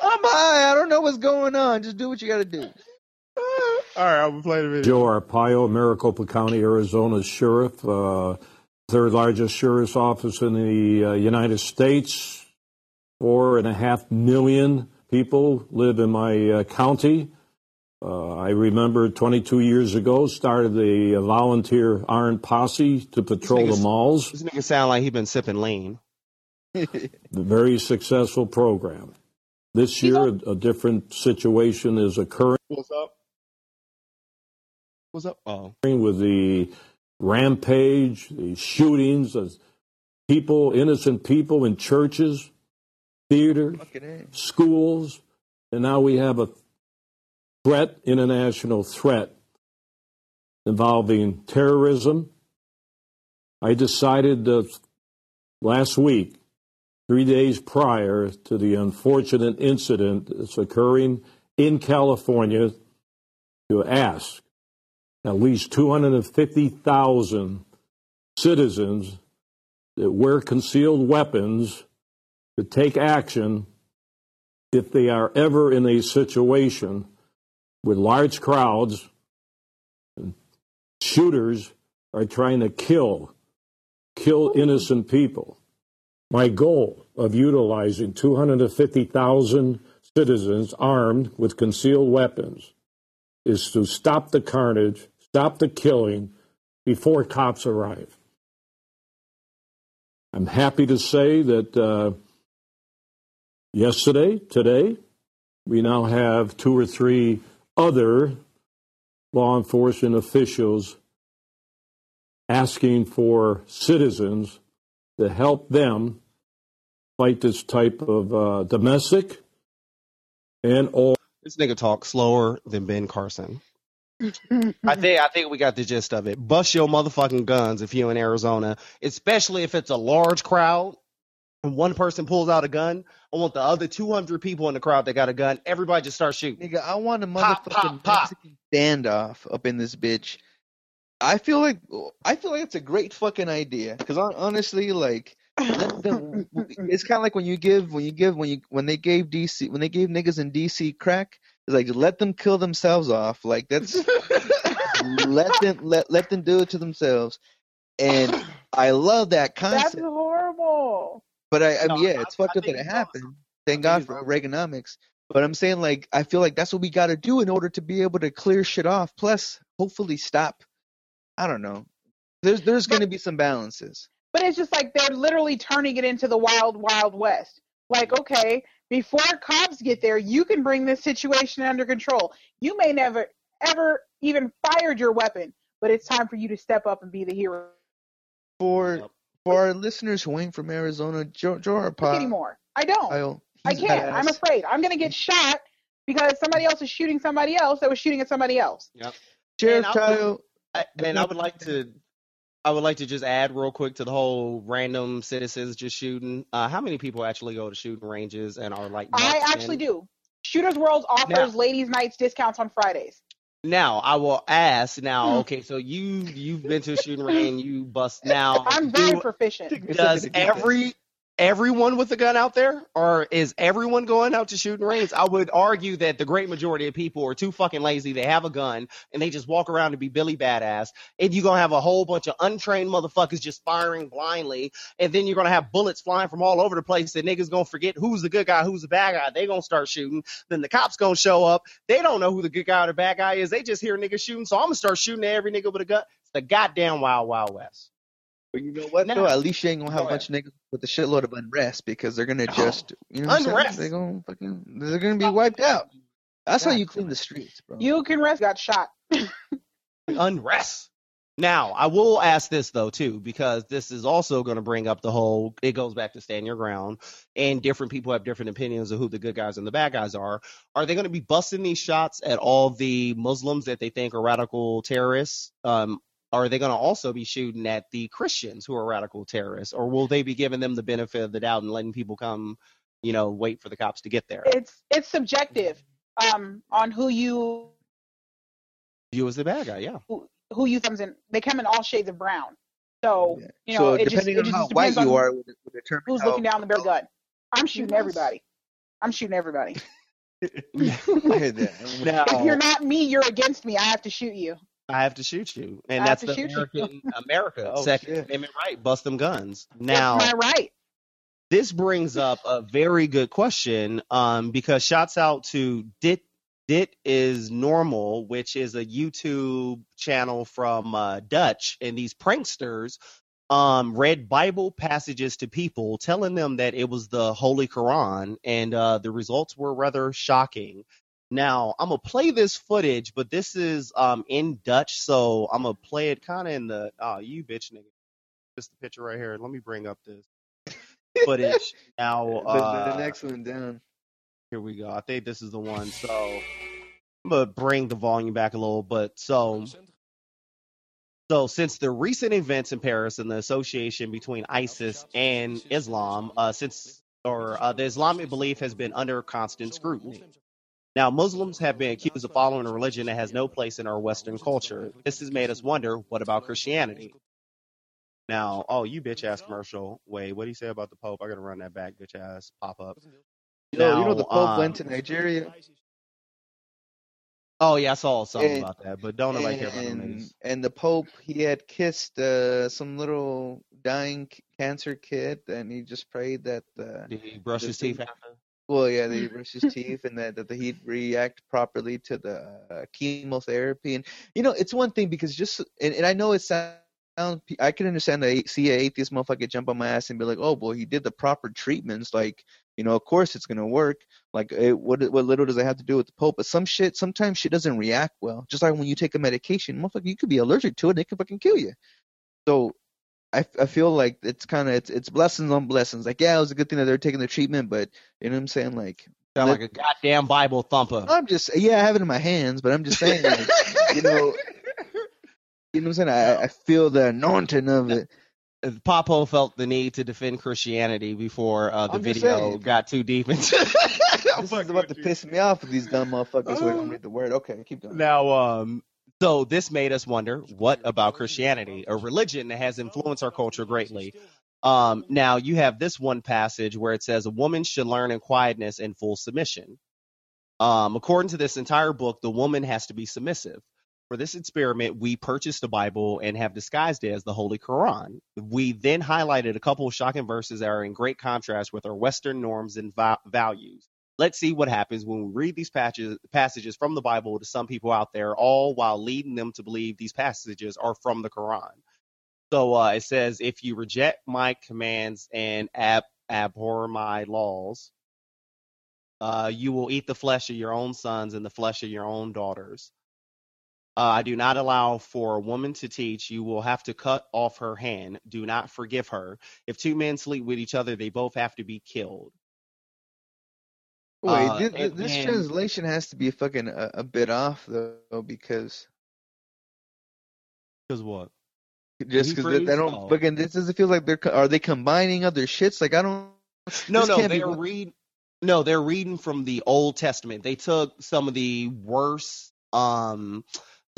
I'm high. I don't know what's going on. Just do what you gotta do. All right, I'm gonna play the video. Joe Arpaio, Maricopa County, Arizona sheriff, uh, third largest sheriff's office in the uh, United States. Four and a half million people live in my uh, county. Uh, I remember 22 years ago started the uh, volunteer armed posse to patrol the malls. This nigga sound like he been sipping lean. A very successful program. This year, a, a different situation is occurring. What's up? What's up? Oh, with the rampage, the shootings of people, innocent people in churches, theaters, schools, and now we have a threat, international threat involving terrorism. I decided that last week, three days prior to the unfortunate incident that's occurring in California, to ask at least 250,000 citizens that wear concealed weapons to take action if they are ever in a situation with large crowds and shooters are trying to kill kill innocent people my goal of utilizing 250,000 citizens armed with concealed weapons is to stop the carnage, stop the killing before cops arrive. I'm happy to say that uh, yesterday, today, we now have two or three other law enforcement officials asking for citizens to help them fight this type of uh, domestic and or this nigga talk slower than Ben Carson. I think I think we got the gist of it. Bust your motherfucking guns if you're in Arizona, especially if it's a large crowd and one person pulls out a gun. I want the other 200 people in the crowd that got a gun. Everybody just start shooting. Nigga, I want a motherfucking pop, pop. Mexican standoff up in this bitch. I feel like I feel like it's a great fucking idea because honestly, like, it's kind of like when you give when you give when you when they gave DC when they gave niggas in DC crack. It's like let them kill themselves off. Like that's let them let let them do it to themselves. And I love that That's concept. Horrible. But I, I No, mean, yeah, I- it's fucked I up that it it's happened. Thank God for Reaganomics. But I'm saying, like, I feel like that's what we got to do in order to be able to clear shit off. Plus, hopefully, stop. I don't know. There's there's going to be some balances. But it's just like they're literally turning it into the wild, wild west. Like, okay, before cops get there, you can bring this situation under control. You may never, ever even fired your weapon, but it's time for you to step up and be the hero. For for our listeners who ain't from Arizona, Joe Joe Look Arpaio, anymore. I don't. Arpaio, I can't. I'm afraid. I'm going to get shot because somebody else is shooting somebody else that was shooting at somebody else. Yep. Sheriff And I would- I, and I would like to, I would like to just add real quick to the whole random citizens just shooting. Uh, how many people actually go to shooting ranges and are like? I marksmen? actually do. Shooters World offers Now- ladies' nights discounts on Fridays. Now I will ask. Now, hmm. okay, so you you've been to a shooting range, you bust. Now, I'm very do- proficient. does every everyone with a gun out there, or is everyone going out to shooting range? I would argue that the great majority of people are too fucking lazy. They have a gun and they just walk around to be Billy Badass, and you're gonna have a whole bunch of untrained motherfuckers just firing blindly, and then you're gonna have bullets flying from all over the place. And niggas gonna forget who's the good guy, who's the bad guy. They gonna start shooting. Then the cops gonna show up. They don't know who the good guy or the bad guy is. They just hear niggas shooting. So I'm gonna start shooting at every nigga with a gun. It's the goddamn wild wild west. But you know what Now- though? At least you ain't gonna have Go a bunch of niggas with a shitload of unrest because they're gonna just you know what I'm saying? Unrest. They're gonna fucking they're gonna be wiped out. That's how you clean the streets, bro. You can rest. Got shot. Unrest. Now, I will ask this though too, because this is also going to bring up the whole. It goes back to stand your ground, and different people have different opinions of who the good guys and the bad guys are. Are they going to be busting these shots at all the Muslims that they think are radical terrorists? Um, are they going to also be shooting at the Christians who are radical terrorists, or will they be giving them the benefit of the doubt and letting people come, you know, wait for the cops to get there? It's it's subjective um, on who you You as the bad guy, yeah. who, who you comes in. They come in all shades of brown. So you know, so it just, depending it on just how white depends you on are, would, would determine who's how, looking down the barrel gun. I'm shooting everybody. I'm shooting everybody. I heard that. Now, If you're not me, you're against me. I have to shoot you. I have to shoot you, and I that's the. American America Oh, Second shit. Amendment right. Bust them guns. Now, That's my right. this brings up a very good question um, because shouts out to Dit Dit is normal, which is a YouTube channel from uh, Dutch, and these pranksters um, read Bible passages to people, telling them that it was the Holy Quran, and uh, the results were rather shocking. Now I'm gonna play this footage, but this is um, in Dutch, so I'm gonna play it kind of in the oh you bitch nigga, just the picture right here. Let me bring up this footage now. the, Uh, the next one down. here we go. I think this is the one. So I'm gonna bring the volume back a little, but so so since the recent events in Paris and the association between ISIS and Islam, uh, since or uh, the Islamic belief has been under constant scrutiny. Now, Muslims have been accused of following a religion that has no place in our Western culture. This has made us wonder, what about Christianity? Now, oh, you bitch ass commercial. Wait, what do you say about the Pope? I gotta run that back, bitch ass pop up. Yo, you know the Pope um, went to Nigeria. Oh yeah, I saw something And- about that, but don't nobody care about and, and the Pope, he had kissed uh, some little dying cancer kid, and he just prayed that. Uh, Did he brush his teeth after? Well, yeah, that he brushed his teeth, and that, that he'd react properly to the uh, chemotherapy. And you know, it's one thing because just and, and I know it sounds. I can understand the see an atheist motherfucker jump on my ass and be like, "Oh, boy, he did the proper treatments. Like, you know, of course it's gonna work. Like, it, what what little does it have to do with the Pope? But some shit, sometimes shit doesn't react well. Just like when you take a medication, motherfucker, you could be allergic to it, and it can fucking kill you. So I, I feel like it's kind of it's it's blessings on blessings. Like yeah, it was a good thing that they're taking the treatment, but you know what I'm saying? Like Sound like a goddamn Bible thumper. I'm just yeah, I have it in my hands, but I'm just saying, like, you know, you know what I'm saying? I, I feel the anointing of it. Papo felt the need to defend Christianity before uh, the I'm video got too deep into. This is about to piss me off with these dumb motherfuckers who don't read the word. Okay, keep going. Now, um, so this made us wonder, what about Christianity, a religion that has influenced our culture greatly? Um, now you have this one passage where it says a woman should learn in quietness and full submission. Um, according to this entire book, the woman has to be submissive. For this experiment, we purchased the Bible and have disguised it as the Holy Quran. We then highlighted a couple of shocking verses that are in great contrast with our Western norms and va- values. Let's see what happens when we read these patches, passages from the Bible to some people out there, all while leading them to believe these passages are from the Quran. So uh, it says, if you reject my commands and ab- abhor my laws, uh, you will eat the flesh of your own sons and the flesh of your own daughters. Uh, I do not allow for a woman to teach. You will have to cut off her hand. Do not forgive her. If two men sleep with each other, they both have to be killed. Wait, Uh, thi- and- this and- translation has to be fucking a, a bit off though, because Because what? just because they, they don't Oh. fucking. This doesn't feel like they're. Are they combining other shits? Like I don't. No, no, they're what- read. No, they're reading from the Old Testament. They took some of the worst, um,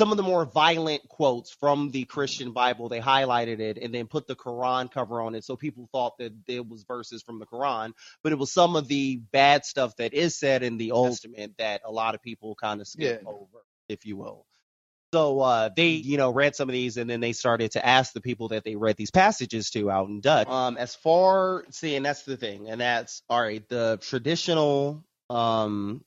some of the more violent quotes from the Christian Bible. They highlighted it and then put the Quran cover on it, so people thought that it was verses from the Quran. But it was some of the bad stuff that is said in the Old Testament that a lot of people kind of skip Yeah. over, if you will. So uh, they, you know, read some of these, and then they started to ask the people that they read these passages to out in Dutch. Um, as far, see, and that's the thing, and that's all right. The traditional um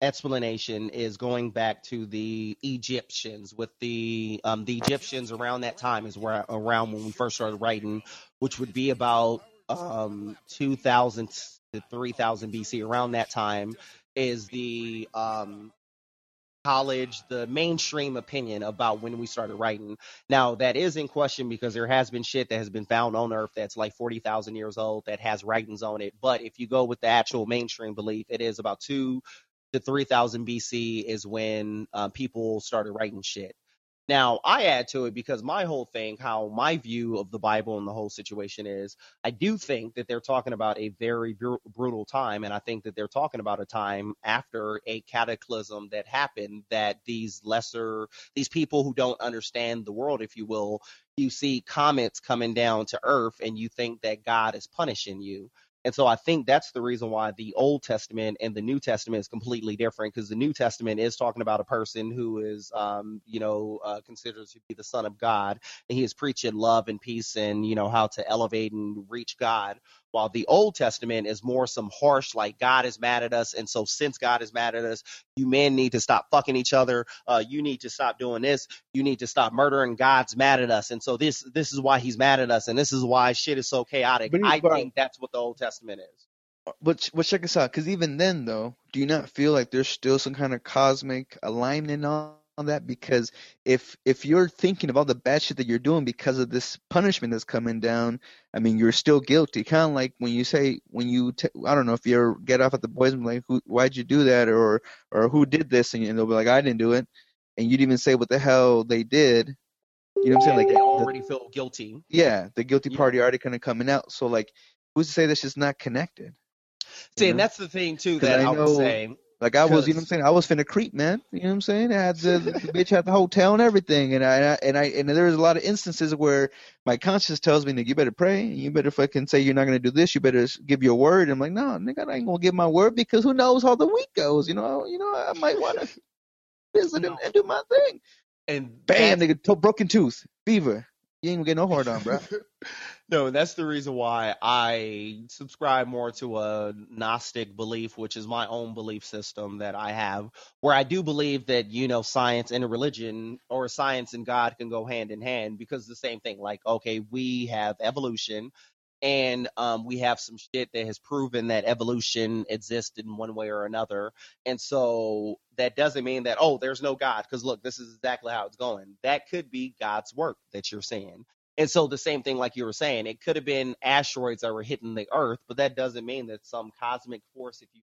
explanation is going back to the Egyptians. With the um the Egyptians around that time is where around when we first started writing, which would be about um 2000 to 3000 BC. Around that time is the um college, the mainstream opinion about when we started writing. Now that is in question because there has been shit that has been found on Earth that's like forty thousand years old that has writings on it. But if you go with the actual mainstream belief, it is about two to three thousand BC is when uh, people started writing shit. Now, I add to it because my whole thing, how my view of the Bible and the whole situation is, I do think that they're talking about a very br- brutal time. And I think that they're talking about a time after a cataclysm that happened that these lesser, these people who don't understand the world, if you will, you see comets coming down to earth and you think that God is punishing you. And so I think that's the reason why the Old Testament and the New Testament is completely different because the New Testament is talking about a person who is, um, you know, uh, considered to be the Son of God. And he is preaching love and peace and, you know, how to elevate and reach God. While the Old Testament is more some harsh, like God is mad at us. And so since God is mad at us, you men need to stop fucking each other. Uh, you need to stop doing this. You need to stop murdering. God's mad at us. And so this, this is why he's mad at us. And this is why shit is so chaotic. But I but- think that's what the Old Testament is. But but check this out, because even then though, do you not feel like there's still some kind of cosmic alignment on, on that? Because if if you're thinking of all the bad shit that you're doing because of this punishment that's coming down, I mean you're still guilty. Kind of like when you say when you t- I don't know if you ever get off at the boys and be like who why'd you do that or or who did this and, and they'll be like I didn't do it, and you didn't even say what the hell they did. You know what I'm saying? Like they the- already feel guilty. yeah, the guilty party already kind of coming out. So like, who's to say that's just not connected? See, and that's the thing too that I I, know, would say. Like I was, you know what I'm saying? I was finna creep, man. You know what I'm saying? I had the, the bitch had the hotel and everything, and I and I and there's a lot of instances where my conscience tells me that you better pray, you better fucking say you're not gonna do this. You better give your word. And I'm like, no, nigga, I ain't gonna give my word because who knows how the week goes? You know, you know, I might wanna visit and, and do my thing. And Bam, nigga, broken tooth, fever. You ain't gonna get no hard on, bro. No, that's the reason why I subscribe more to a Gnostic belief, which is my own belief system that I have, where I do believe that, you know, science and religion or science and God can go hand in hand because the same thing. Like, okay, we have evolution and um, we have some shit that has proven that evolution exists in one way or another. And so that doesn't mean that, oh, there's no God. Because look, this is exactly how it's going. That could be God's work that you're seeing. And so the same thing, like you were saying, it could have been asteroids that were hitting the Earth, but that doesn't mean that some cosmic force, if you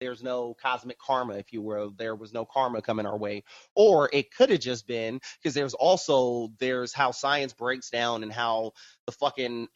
there's no cosmic karma, if you will, there was no karma coming our way. Or it could have just been because there's also there's how science breaks down and how the fucking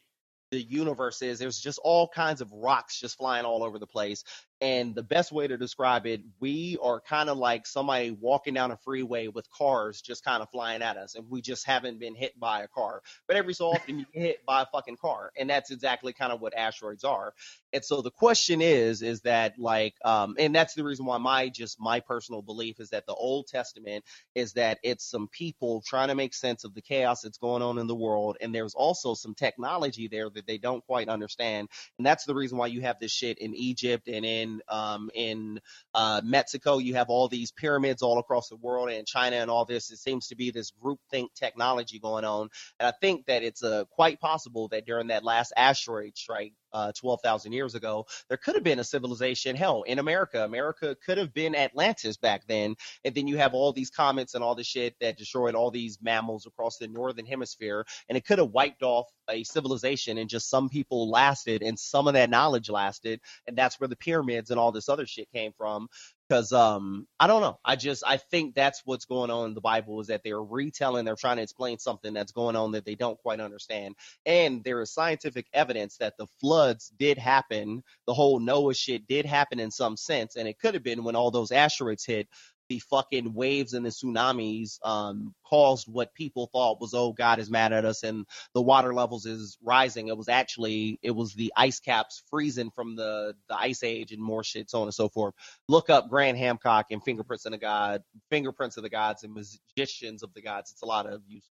the universe is. There's just all kinds of rocks just flying all over the place. And the best way to describe it, we are kind of like somebody walking down a freeway with cars just kind of flying at us, and we just haven't been hit by a car. But every so often you get hit by a fucking car, and that's exactly kind of what asteroids are. And so the question is, is that like, um, and that's the reason why my just my personal belief is that the Old Testament is that it's some people trying to make sense of the chaos that's going on in the world, and there's also some technology there that they don't quite understand, and that's the reason why you have this shit in Egypt and in um, in uh, Mexico. You have all these pyramids all across the world, and China and all this. It seems to be this groupthink technology going on, and I think that it's uh, quite possible that during that last asteroid strike uh, 12,000 years ago, there could have been a civilization. Hell, in America, America could have been Atlantis back then. And then you have all these comets and all this shit that destroyed all these mammals across the northern hemisphere. And it could have wiped off a civilization and just some people lasted and some of that knowledge lasted. And that's where the pyramids and all this other shit came from because um I don't know. I just I think that's what's going on in the Bible is that they're retelling, they're trying to explain something that's going on that they don't quite understand. And there is scientific evidence that the floods did happen, the whole Noah shit did happen in some sense, and it could have been when all those asteroids hit. The fucking waves and the tsunamis um, caused what people thought was, oh, God is mad at us and the water levels is rising. It was actually, it was the ice caps freezing from the, the ice age and more shit, so on and so forth look up Graham Hancock and Fingerprints of the God, Fingerprints of the Gods and Magicians of the Gods. It's a lot of use.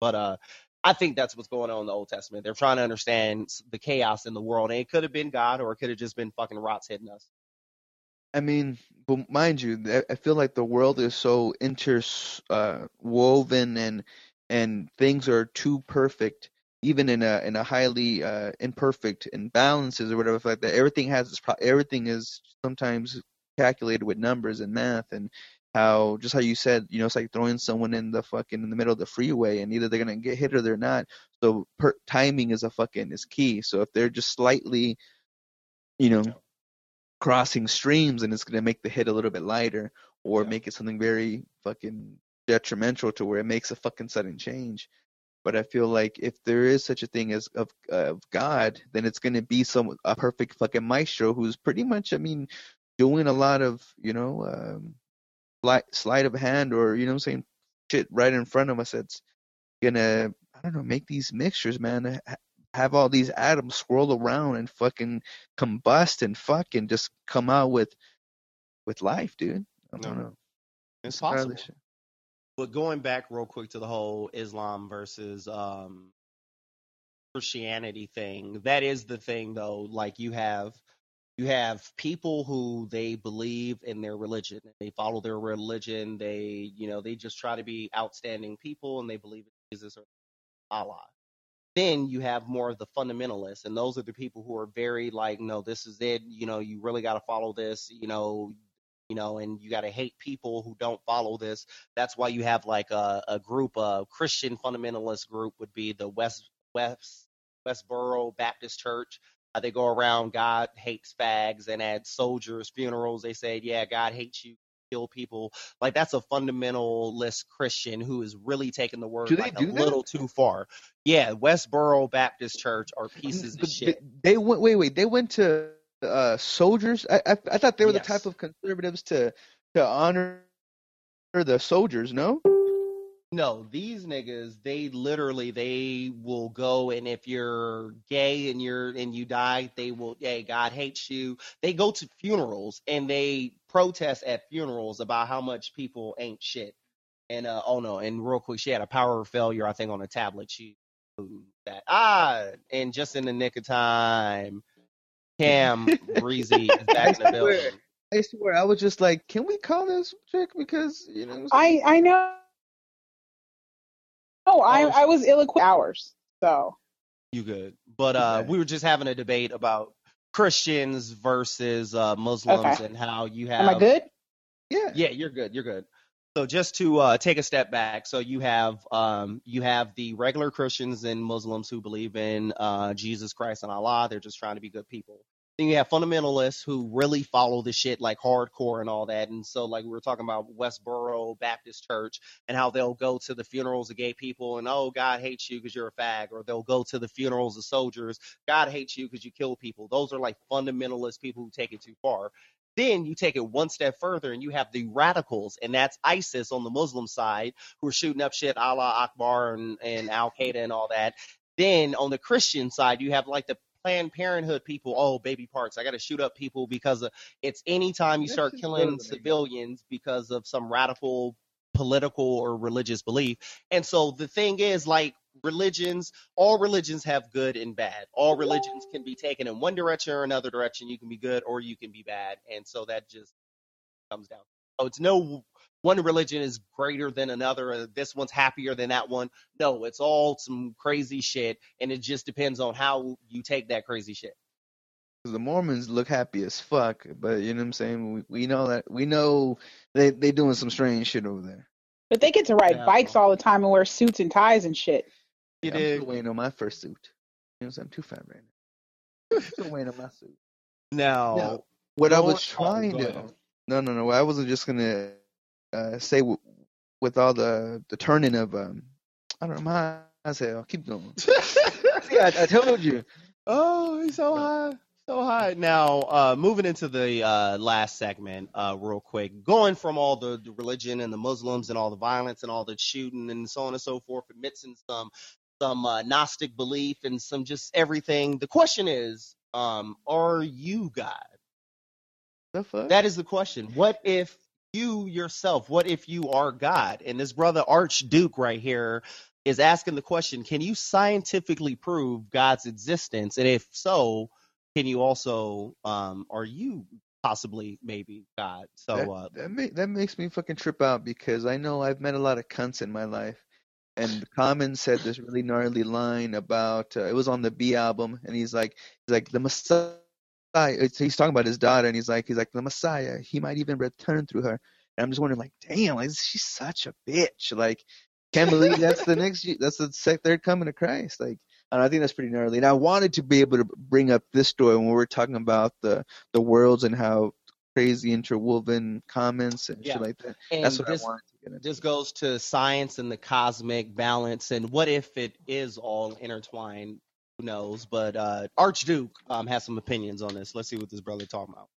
But uh I think that's what's going on in the Old Testament. They're trying to understand the chaos in the world. And it could have been God or it could have just been fucking rots hitting us. I mean, but mind you, I- feel like the world is so inter uh, and and things are too perfect, even in a in a highly uh, imperfect imbalances or whatever like that. Everything has its pro- everything is sometimes calculated with numbers and math, and how just how you said, you know, it's like throwing someone in the fucking in the middle of the freeway, and either they're gonna get hit or they're not. So per, timing is a fucking is key. So if they're just slightly, you know, crossing streams, and it's gonna make the hit a little bit lighter, or make it something very fucking detrimental to where it makes a fucking sudden change. But I feel like if there is such a thing as of of God, then it's gonna be some a perfect fucking maestro who's pretty much, I mean, doing a lot of you know um, sleight sleight of hand or you know what I'm saying shit right in front of us that's gonna I don't know make these mixtures, man. Ha- Have all these atoms swirl around and fucking combust and fucking just come out with with life, dude. I don't No. know. It's Entirely possible. But going back real quick to the whole Islam versus um, Christianity thing, that is the thing though. Like you have you have people who they believe in their religion. They follow their religion. They you know they just try to be outstanding people and they believe in Jesus or Allah. Then you have more of the fundamentalists, and those are the people who are very like, no, this is it. You know, you really got to follow this. You know, you know, and you got to hate people who don't follow this. That's why you have like a, a group, a Christian fundamentalist group would be the West West Westboro Baptist Church. Uh, they go around, God hates fags, and at soldiers' funerals, they said yeah, God hates you, kill people. Like that's a fundamentalist Christian who is really taking the word like a that? little too far. Yeah, Westboro Baptist Church are pieces of shit. They, they went. Wait, wait. They went to uh, soldiers. I, I I thought they were Yes. the type of conservatives to to honor the soldiers. No. No, these niggas, they literally they will go and if you're gay and you're and you die, they will hey, God hates you. They go to funerals and they protest at funerals about how much people ain't shit. And uh oh no, and real quick, she had a power failure, I think, on a tablet. She that ah and just in the nick of time, Cam Breezy is back in the building. I swear, I was just like, can we call this chick because you know? I I know. No, I Oh, I was ill-equipped hours. So You good. But uh Okay. we were just having a debate about Christians versus uh Muslims Okay. and how you have am I good? Yeah. Yeah, you're good. You're good. So just to uh take a step back, so you have um you have the regular Christians and Muslims who believe in uh Jesus Christ and Allah, they're just trying to be good people. Then you have fundamentalists who really follow the shit like hardcore and all that. And so like we were talking about Westboro Baptist Church and how they'll go to the funerals of gay people and oh God hates you because you're a fag, or they'll go to the funerals of soldiers, God hates you because you kill people. Those are like fundamentalist people who take it too far. Then you take it one step further and you have the radicals, and that's ISIS on the Muslim side, who are shooting up shit, Allah Akbar and, and Al Qaeda and all that. Then on the Christian side, you have like the Planned Parenthood people. Oh, baby parts. I got to shoot up people because of, it's anytime you start killing civilians because of some radical political or religious belief. And so the thing is, like religions, all religions have good and bad. All religions can be taken in one direction or another direction. You can be good or you can be bad. And so that just comes down. So it's no one religion is greater than another. Or this one's happier than that one. No, it's all some crazy shit, and it just depends on how you take that crazy shit. 'Cause the Mormons look happy as fuck, but you know what I'm saying. We we know that we know they they doing some strange shit over there. But they get to ride Yeah. bikes all the time and wear suits and ties and shit. You I'm dig? still waiting on my first suit. You know I'm too fat right now. still waiting on my suit. Now, Now, what I was oh, trying oh, to no no no I wasn't just gonna uh, say w- with all the the turning of um I don't know my I'll keep going. See, I, I told you. Oh, he's so high. So high. Now, uh, moving into the uh, last segment, uh, real quick, going from all the, the religion and the Muslims and all the violence and all the shooting and so on and so forth, and mixing some some uh, Gnostic belief and some just everything. The question is, um, are you God? The fuck? That is the question. What if you yourself, what if you are God? And this brother Archduke right here is asking the question, can you scientifically prove God's existence? And if so, can you also um are you possibly maybe God? So that, uh that, that makes me fucking trip out because I know I've met a lot of cunts in my life. And Common said this really gnarly line about uh, it was on the Be album, and he's like, he's like the Messiah. It's, he's talking about his daughter, and he's like, he's like the Messiah. He might even return through her. And I'm just wondering, like, damn, like she's such a bitch. Like, can't believe that's the next, that's the sec third coming of Christ. Like, and I think that's pretty gnarly. And I wanted to be able to bring up this story when we were talking about the the worlds and how crazy interwoven comments and Yeah. shit like that. And that's what this, I wanted to get into. this goes to science and the cosmic balance and what if it is all intertwined? Who knows? But uh, Archduke um, has some opinions on this. Let's see what this brother talking about.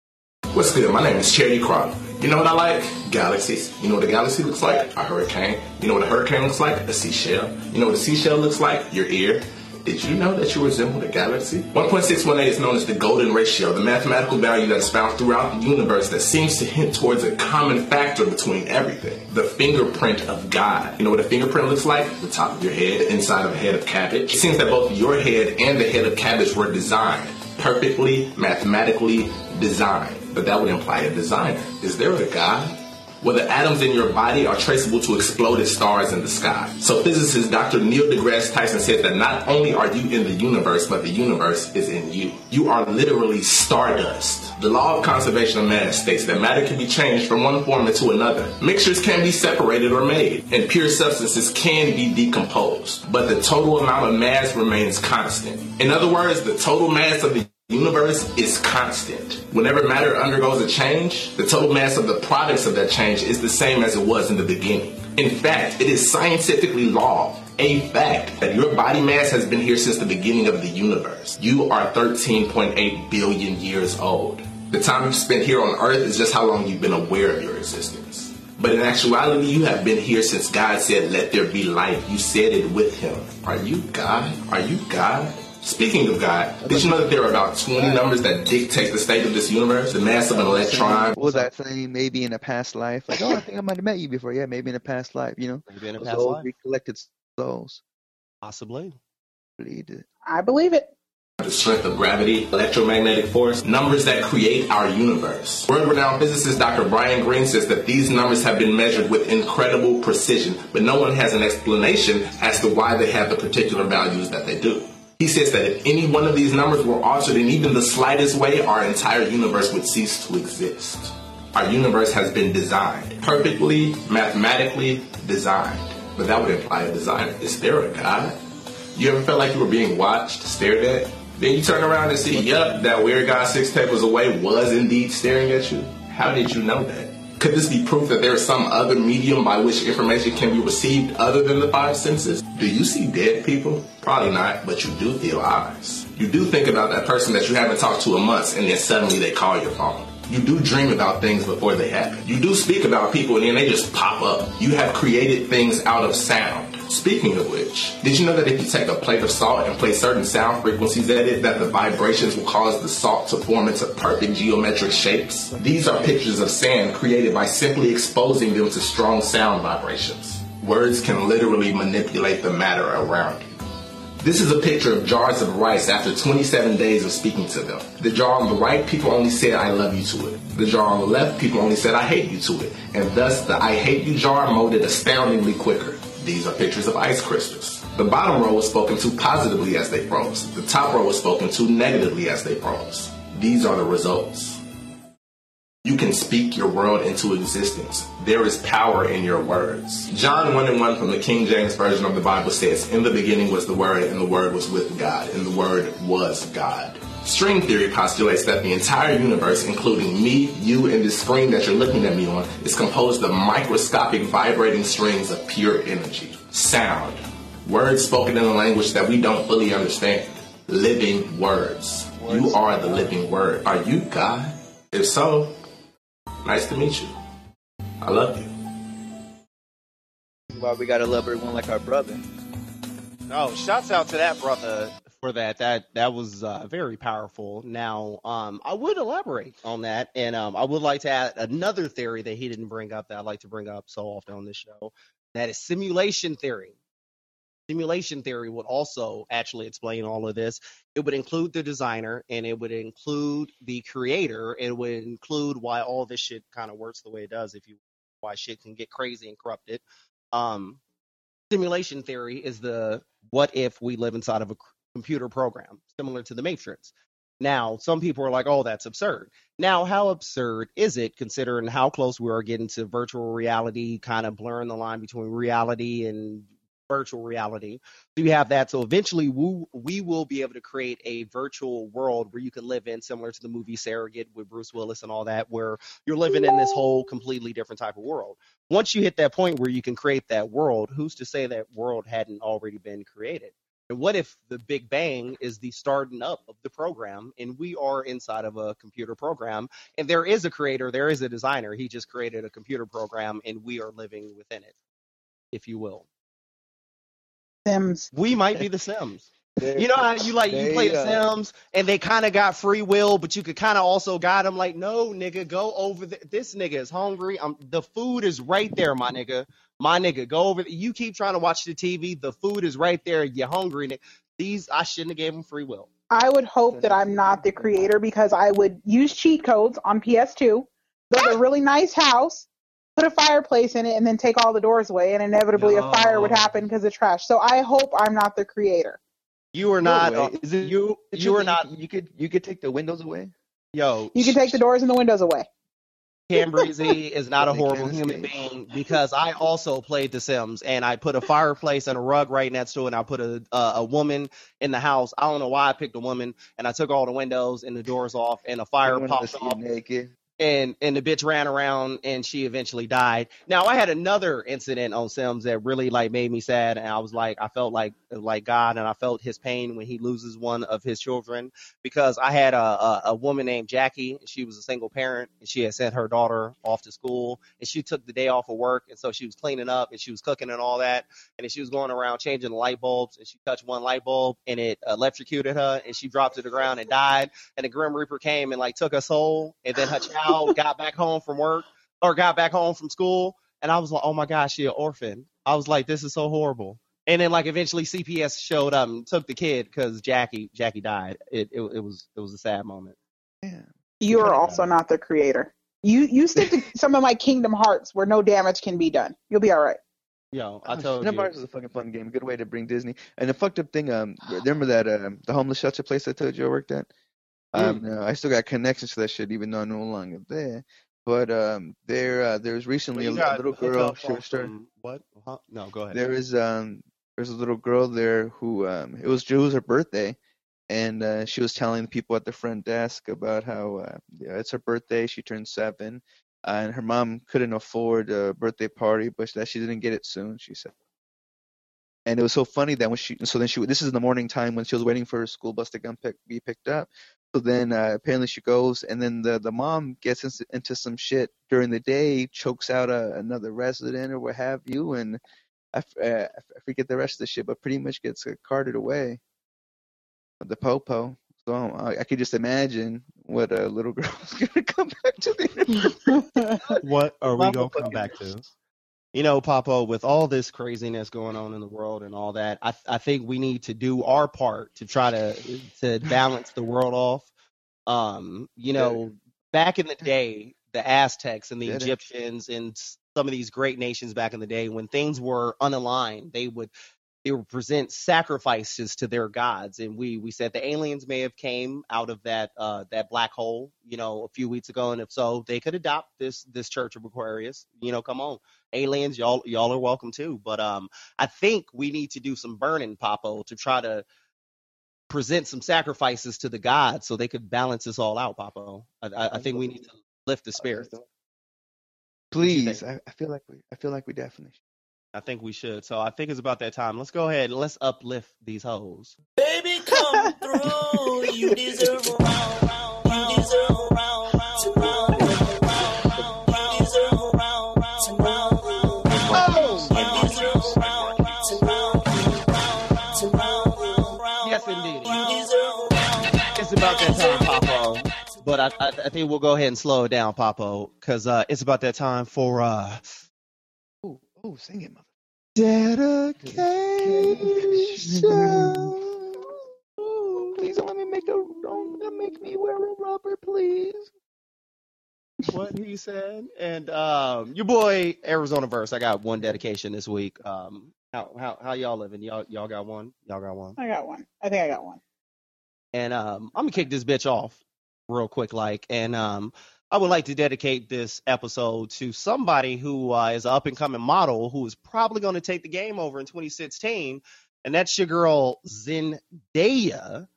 What's good? My name is Cherry Crop. You know what I like? Galaxies. You know what a galaxy looks like? A hurricane. You know what a hurricane looks like? A seashell. You know what a seashell looks like? Your ear. Did you know that you resemble a galaxy? 1.618 is known as the golden ratio, the mathematical value that is found throughout the universe that seems to hint towards a common factor between everything. The fingerprint of God. You know what a fingerprint looks like? The top of your head, inside of a head of cabbage. It seems that both your head and the head of cabbage were designed perfectly, mathematically designed. But that would imply a designer. Is there a God? Well, the atoms in your body are traceable to exploded stars in the sky. So physicist Dr. Neil deGrasse Tyson said that not only are you in the universe, but the universe is in you. You are literally stardust. The law of conservation of mass states that matter can be changed from one form into another. Mixtures can be separated or made, and pure substances can be decomposed. But the total amount of mass remains constant. In other words, the total mass of the universe is constant. Whenever matter undergoes a change, the total mass of the products of that change is the same as it was in the beginning. In fact, it is scientifically law, a fact, that your body mass has been here since the beginning of the universe. You are 13.8 billion years old. The time you've spent here on Earth is just how long you've been aware of your existence. But in actuality, you have been here since God said, Let there be light. You said it with Him. Are you God? Are you God? Speaking of God, did you know that there are about 20 numbers that dictate the state of this universe? The mass of an electron. What was that saying? Maybe in a past life. Like, oh, I think I might have met you before. Yeah, maybe in a past life. You know, Maybe in a past old life. recollected souls. Possibly. Believed it. I believe it. the strength of gravity, electromagnetic force, numbers that create our universe. World-renowned physicist Dr. Brian Greene says that these numbers have been measured with incredible precision, but no one has an explanation as to why they have the particular values that they do. He says that if any one of these numbers were altered in even the slightest way, our entire universe would cease to exist. Our universe has been designed, perfectly, mathematically designed. But that would imply a designer. Is there a God? You ever felt like you were being watched, stared at? Then you turn around and see, yup, that weird guy six tables away was indeed staring at you. How did you know that? Could this be proof that there is some other medium by which information can be received other than the five senses? Do you see dead people? Probably not, but you do feel eyes. You do think about that person that you haven't talked to in months and then suddenly they call your phone. You do dream about things before they happen. You do speak about people and then they just pop up. You have created things out of sound. Speaking of which, did you know that if you take a plate of salt and play certain sound frequencies at it, that the vibrations will cause the salt to form into perfect geometric shapes? These are pictures of sand created by simply exposing them to strong sound vibrations. Words can literally manipulate the matter around you. This is a picture of jars of rice after 27 days of speaking to them. The jar on the right, people only said, I love you to it. The jar on the left, people only said, I hate you to it. And thus, the I hate you jar molded astoundingly quicker. These are pictures of ice crystals. The bottom row was spoken to positively as they froze. The top row was spoken to negatively as they froze. These are the results. You can speak your world into existence. There is power in your words. John 1 and 1 from the King James Version of the Bible says, In the beginning was the Word, and the Word was with God, and the Word was God. String theory postulates that the entire universe, including me, you, and this screen that you're looking at me on, is composed of microscopic vibrating strings of pure energy. Sound. Words spoken in a language that we don't fully understand. Living words. You are the living word. Are you God? If so, nice to meet you. I love you. Why we gotta love everyone like our brother. Oh, shouts out to that brother for that. That that was uh, very powerful. Now, um, I would elaborate on that, and um, I would like to add another theory that he didn't bring up that I like to bring up so often on this show. That is simulation theory. Simulation theory would also actually explain all of this. It would include the designer, and it would include the creator. It would include why all this shit kind of works the way it does. If you why shit can get crazy and corrupted. Um, simulation theory is the what if we live inside of a computer program similar to the matrix Now, some people are like, "Oh, that's absurd." Now, how absurd is it considering how close we are getting to virtual reality, kind of blurring the line between reality and virtual reality. So you have that. So eventually we, we will be able to create a virtual world where you can live in, similar to the movie Surrogate with Bruce Willis and all that, where you're living in this whole completely different type of world. Once you hit that point where you can create that world, who's to say that world hadn't already been created? And what if the Big Bang is the starting up of the program and we are inside of a computer program and there is a creator, there is a designer. He just created a computer program and we are living within it, if you will. Sims. We might be the Sims. There- You know how you like you play the uh, Sims and they kind of got free will, but you could kind of also guide them like, no, nigga, go over the, this nigga is hungry. Um, the food is right there, my nigga. My nigga, go over. The, you keep trying to watch the TV. The food is right there. You're hungry. ni- These I shouldn't have gave them free will. I would hope that I'm not the creator because I would use cheat codes on PS2, build a really nice house, put a fireplace in it, and then take all the doors away, and inevitably a fire would happen because of trash. So I hope I'm not the creator. You are not. way. uh, Is it- you It's you are not. You, you could you could take the windows away. Yo, You can take the doors and the windows away. KamBreezy is not a horrible human escape. being because I also played The Sims and I put a fireplace and a rug right next to it and I put a uh, a woman in the house. I don't know why I picked a woman and I took all the windows and the doors off and a fire Everyone wanted to popped see you off naked. And and the bitch ran around and she eventually died. Now I had another incident on Sims that really like made me sad and I was like I felt like like God and I felt his pain when he loses one of his children because I had a a, a woman named Jackie. She was a single parent and she had sent her daughter off to school and she took the day off of work and so she was cleaning up and she was cooking and all that and she was going around changing the light bulbs and she touched one light bulb and it electrocuted her and she dropped to the ground and died and the Grim Reaper came and like took her soul, and then her child got back home from work or got back home from school, and I was like, oh my gosh, she an orphan. I was like, this is so horrible. And then like eventually CPS showed up and took the kid because Jackie Jackie died. It, it it was it was a sad moment. Yeah. You are also not the creator. You you stick to some of my Kingdom Hearts where no damage can be done. You'll be all right. Yo, I Oh, told Kingdom you. Hearts is a fucking fun game. Good way to bring Disney. And the fucked up thing, um, remember that um, the homeless shelter place I told you I worked at? Um, Mm. I still got connections to that shit, even though I'm no longer there. But um, there, uh, there was recently a, You li- got little girl. up She was starting. What? Huh? No, go ahead. There is um, there's a little girl there who um, it was it was her birthday, and uh, she was telling the people at the front desk about how uh, yeah, it's her birthday. She turned seven, uh, and her mom couldn't afford a birthday party, but that she didn't get it soon. She said. And it was so funny that when she, so then she, this is in the morning time when she was waiting for her school bus to come pick, be picked up. So then uh, apparently she goes, and then the the mom gets into, into some shit during the day, chokes out a, another resident or what have you, and I, f- uh, I forget the rest of the shit, but pretty much gets uh, carted away. The popo. So I, I could just imagine what a little girl's gonna come back to the. what are we gonna come back to? You know, Papo, with all this craziness going on in the world and all that, I I think we need to do our part to try to to balance the world off. Um, you know, back in the day, the Aztecs and the Did it. Egyptians and some of these great nations back in the day, when things were unaligned, they would they would present sacrifices to their gods. And we we said the aliens may have came out of that uh that black hole you know a few weeks ago. And if so they could adopt this this church of aquarius. You know come on aliens y'all y'all are welcome too but um i think we need to do some burning papo to try to present some sacrifices to the gods so they could balance this all out papo i i, I think we need to lift the spirits Please, I, I feel like we, I feel like we definitely. Should. I think we should. So I think it's about that time. Let's go ahead and let's uplift these hoes. Baby, come through. You deserve a round, But I, I, I think we'll go ahead and slow it down, Papo, because uh, it's about that time for uh, Oh, oh, sing it, mother. dedication. Please don't let me make a don't make me wear a rubber, please. what he said. And um, your boy Arizona Verse, I got one dedication this week. Um, how how how y'all living? Y'all y'all got one? Y'all got one? I got one. I think I got one. and um, I'm gonna kick this bitch off real quick, like, and um, I would like to dedicate this episode to somebody who uh, is an up and coming model who is probably going to take the game over in 2016, and that's your girl Zendaya,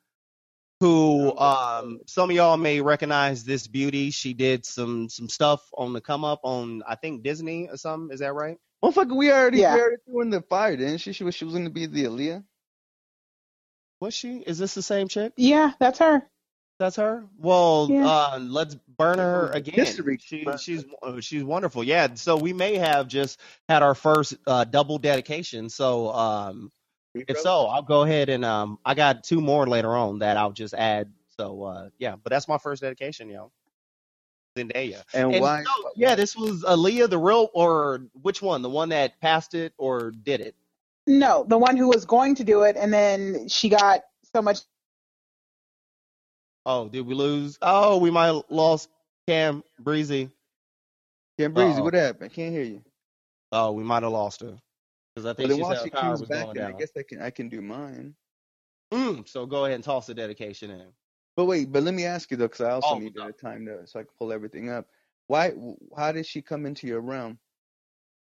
who um, some of y'all may recognize this beauty. She did some some stuff on the come up on I think Disney or something. Is that right? Motherfucker, we already Yeah. we already threw in the fire, didn't she? She was she was gonna be the Aaliyah. Was she? Is this the same chick? Yeah, that's her. That's her. Well, Yeah. uh, let's burn her again. History. She, she's uh, she's wonderful. Yeah. So we may have just had our first uh, double dedication. So um, if so, I'll go ahead and um, I got two more later on that I'll just add. So uh, yeah, but that's my first dedication, yo. Zendaya. And why- so, yeah, this was Aaliyah, the real, or which one? The one that passed it or did it? No, the one who was going to do it, and then she got so much. Oh, did we lose? Oh, we might have lost Cam Breezy. KamBreezy, Uh-oh. what happened? I can't hear you. Oh, we might have lost her because I think then she said she power comes was back, going then I guess I can I can do mine. Mm, so go ahead and toss the dedication in. But wait, but let me ask you though, because I also Oh, need the time to so I can pull everything up. Why? How did she come into your realm?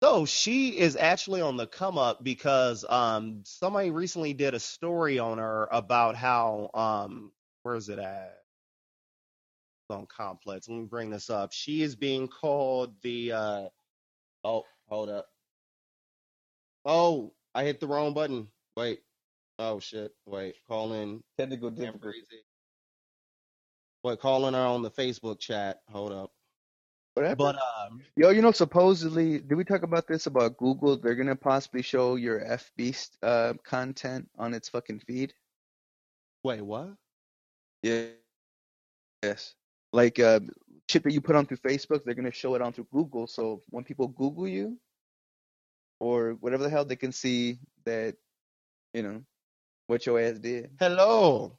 So she is actually on the come up because um somebody recently did a story on her about how um where is it at? It's on Complex. Let me bring this up. She is being called the uh oh hold up. Oh, I hit the wrong button. Wait. Oh shit. Wait. Call in Technical Cam difficulty. Breezy. Wait, calling her on the Facebook chat. Hold up. What? But um Yo, you know, supposedly, did we talk about this about Google? They're gonna possibly show your FB uh content on its fucking feed. wait, what? Yeah. Yes. Like uh, shit that you put on through Facebook, they're gonna show it on through Google. So when people Google you, or whatever the hell, they can see that, you know, what your ass did. Hello.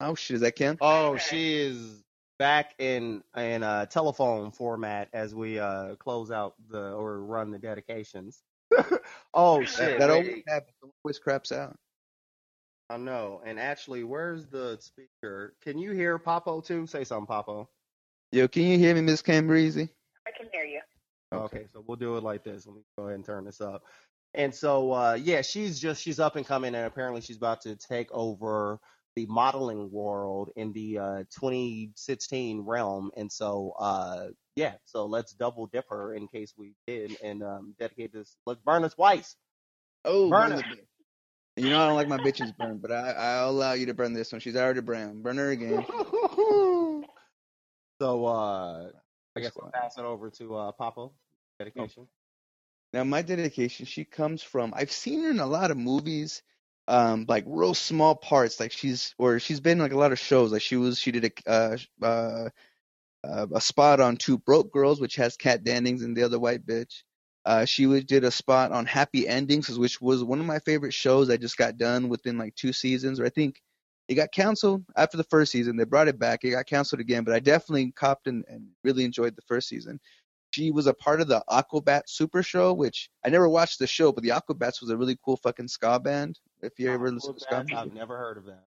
Oh shit, is that Kim? Oh, she is back in in uh, telephone format as we uh close out the or run the dedications. oh shit! that wait. always happens. It always craps out. I know. And actually, where's the speaker? Can you hear Papo too? Say something, Papo. Yo, can you hear me, Miss Cam I can hear you. Okay, so we'll do it like this. Let me go ahead and turn this up. And so, uh, yeah, she's just she's up and coming, and apparently she's about to take over the modeling world in the uh, 2016 realm. And so, uh, yeah, so let's double dip her in case we did, and um, dedicate this. Let's burn this twice. Oh, Burn burn it. the bitch. You know I don't like my bitches burned, but I I'll allow you to burn this one. She's already brown. Burn her again. So, uh, I guess I'll pass it over to uh, Papo. Dedication. Now my dedication, she comes from I've seen her in a lot of movies, um, like real small parts. Like she's or she's been like a lot of shows. Like she was she did a uh, uh, uh, a spot on Two Broke Girls, which has Kat Dennings and the other white bitch. Uh, she was, did a spot on Happy Endings, which was one of my favorite shows that just got done within like two seasons. Or I think it got canceled after the first season. They brought it back. It got canceled again, but I definitely copped and, and really enjoyed the first season. She was a part of the Aquabat Super Show, which I never watched the show, but the Aquabats was a really cool fucking ska band. If you ever listen to ska I've never heard of that.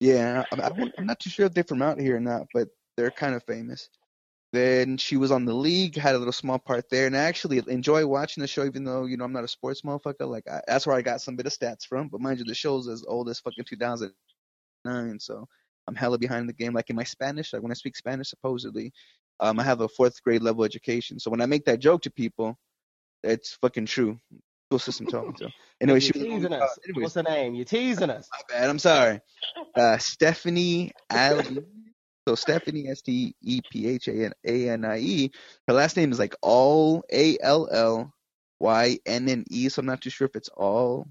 Yeah, I, I don't- I'm not too sure if they're from out here or not, but they're kind of famous. Then she was on the league, had a little small part there, and I actually enjoy watching the show, even though you know I'm not a sports motherfucker. Like I, that's where I got some bit of stats from. But mind you, the show's as old as fucking 2009, so I'm hella behind the game. Like in my Spanish, like when I speak Spanish, supposedly, um, I have a fourth grade level education. So when I make that joke to people, it's fucking true. School system told me so. Anyway, she was teasing us. What's the name? You're teasing us. my bad. I'm sorry. Uh, Stephanie Allynne. So Stephanie S T E P H A N A N I E. Her last name is like all A L L Y N N E. So I'm not too sure if it's all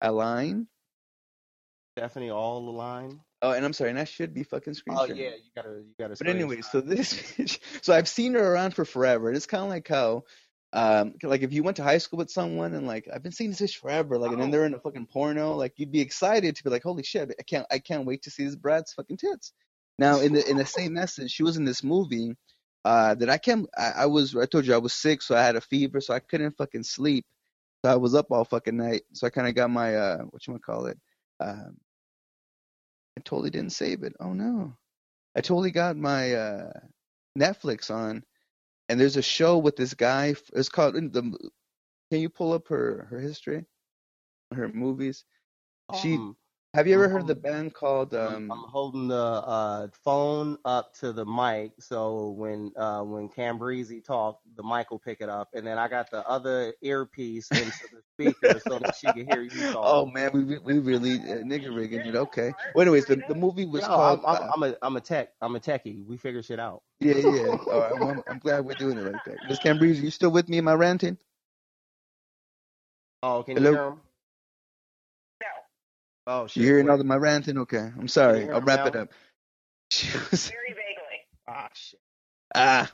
align. Stephanie, all line. Oh, and I'm sorry, and I should be fucking screen Oh sharing. yeah, you gotta, you gotta. But anyway, so this, so I've seen her around for forever. It's kind of like how, um, like if you went to high school with someone and like I've been seeing this bitch forever, like, and then they're in a fucking porno, like you'd be excited to be like, holy shit, I can't, I can't wait to see this Brad's fucking tits. Now, in the in the same essence, she was in this movie, uh, that I can't, I, I was, I told you I was sick, so I had a fever, so I couldn't fucking sleep. So I was up all fucking night. So I kind of got my, uh, what you want to call it, um, I totally didn't save it. Oh no. I totally got my uh Netflix on and there's a show with this guy it's called the Can you pull up her her history? Her movies? She Um, Have you ever heard of the band called I'm, um I'm holding the uh, phone up to the mic, so when uh, when KamBreezy talk, the mic will pick it up, and then I got the other earpiece into the speaker so that she can hear you talk. Oh man, we we really uh, nigga rigging it. Okay. Well, anyways, the the movie was No, called. I'm, I'm, uh, I'm a I'm a tech I'm a techie. We figure shit out. yeah, yeah. All right, well, I'm, I'm glad we're doing it like that. Miss Cambridge, you still with me in my ranting? Oh, can you hear him? No. Oh shit. You hearing wait. all of my ranting? Okay, I'm sorry. I'll him wrap it up. She was Very vaguely. Ah shit. ah.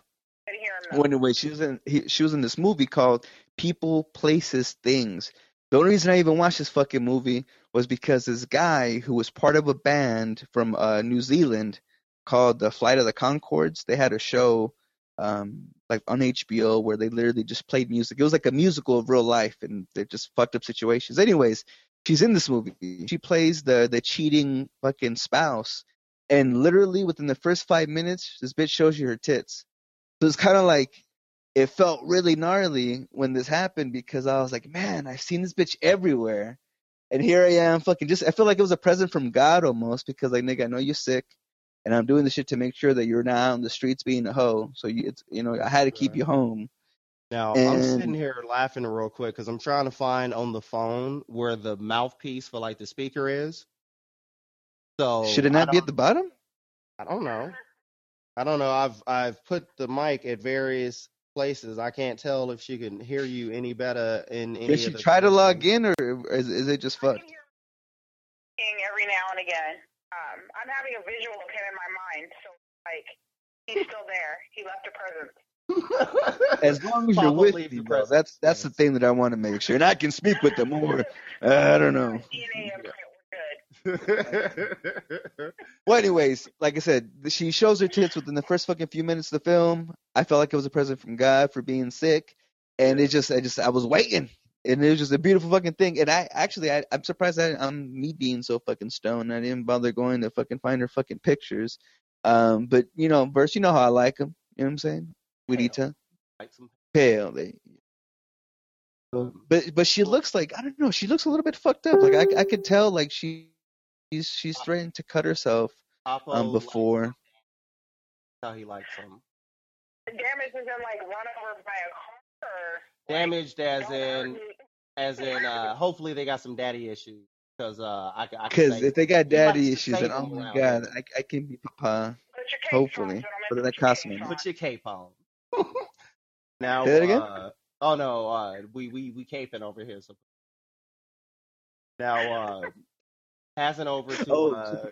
I can hear him Well, anyway, she was in he, she was in this movie called People, Places, Things. The only reason I even watched this fucking movie was because this guy who was part of a band from uh, New Zealand called the Flight of the Conchords. They had a show um, like on HBO where they literally just played music. It was like a musical of real life, and they're just fucked up situations. Anyways, she's in this movie. She plays the the cheating fucking spouse, and literally within the first five minutes, this bitch shows you her tits. So it's kind of like it felt really gnarly when this happened because I was like, man, I've seen this bitch everywhere, and here I am, fucking just. I feel like it was a present from God almost because like nigga, I know you're sick, and I'm doing this shit to make sure that you're not out on the streets being a hoe. So you, it's, you know, I had to keep you home. Now I'm sitting here laughing real quick because I'm trying to find on the phone where the mouthpiece for like the speaker is. So Should it not be at the bottom? I don't know. I don't know. I've I've put the mic at various places. I can't tell if she can hear you any better in any Did she the try to log in, or is, is it just fucked? every now and again. Um, I'm having a visual of him in my mind, so like he's still there. He left a present. As long as you're Papa with leave me, the bro. present. That's that's the thing that I want to make sure, and I can speak with them more. I don't know. Well, anyways, like I said, she shows her tits within the first fucking few minutes of the film. I felt like it was a present from God for being sick, and it just, I just, I was waiting, and it was just a beautiful fucking thing. And I actually, I, I'm surprised that I'm me being so fucking stoned. I didn't bother going to fucking find her fucking pictures. Um, but you know, verse, you know how I like them. You know what I'm saying? Juanita, Like some pale. They, but but she looks like I don't know. She looks a little bit fucked up. Like I I could tell like she she's she's threatening to cut herself um before. how he likes them. The damage is in like run over by a car. Or, Damaged as in as in uh hopefully they got some daddy issues because uh I, c- I can Because if they got daddy issues, save then oh my god. I I can be papa. Hopefully, but that costs me. Put your cape on. Now, Say that again? uh, oh no, uh, we we we caping over here. So now, uh, passing over to Oh, uh,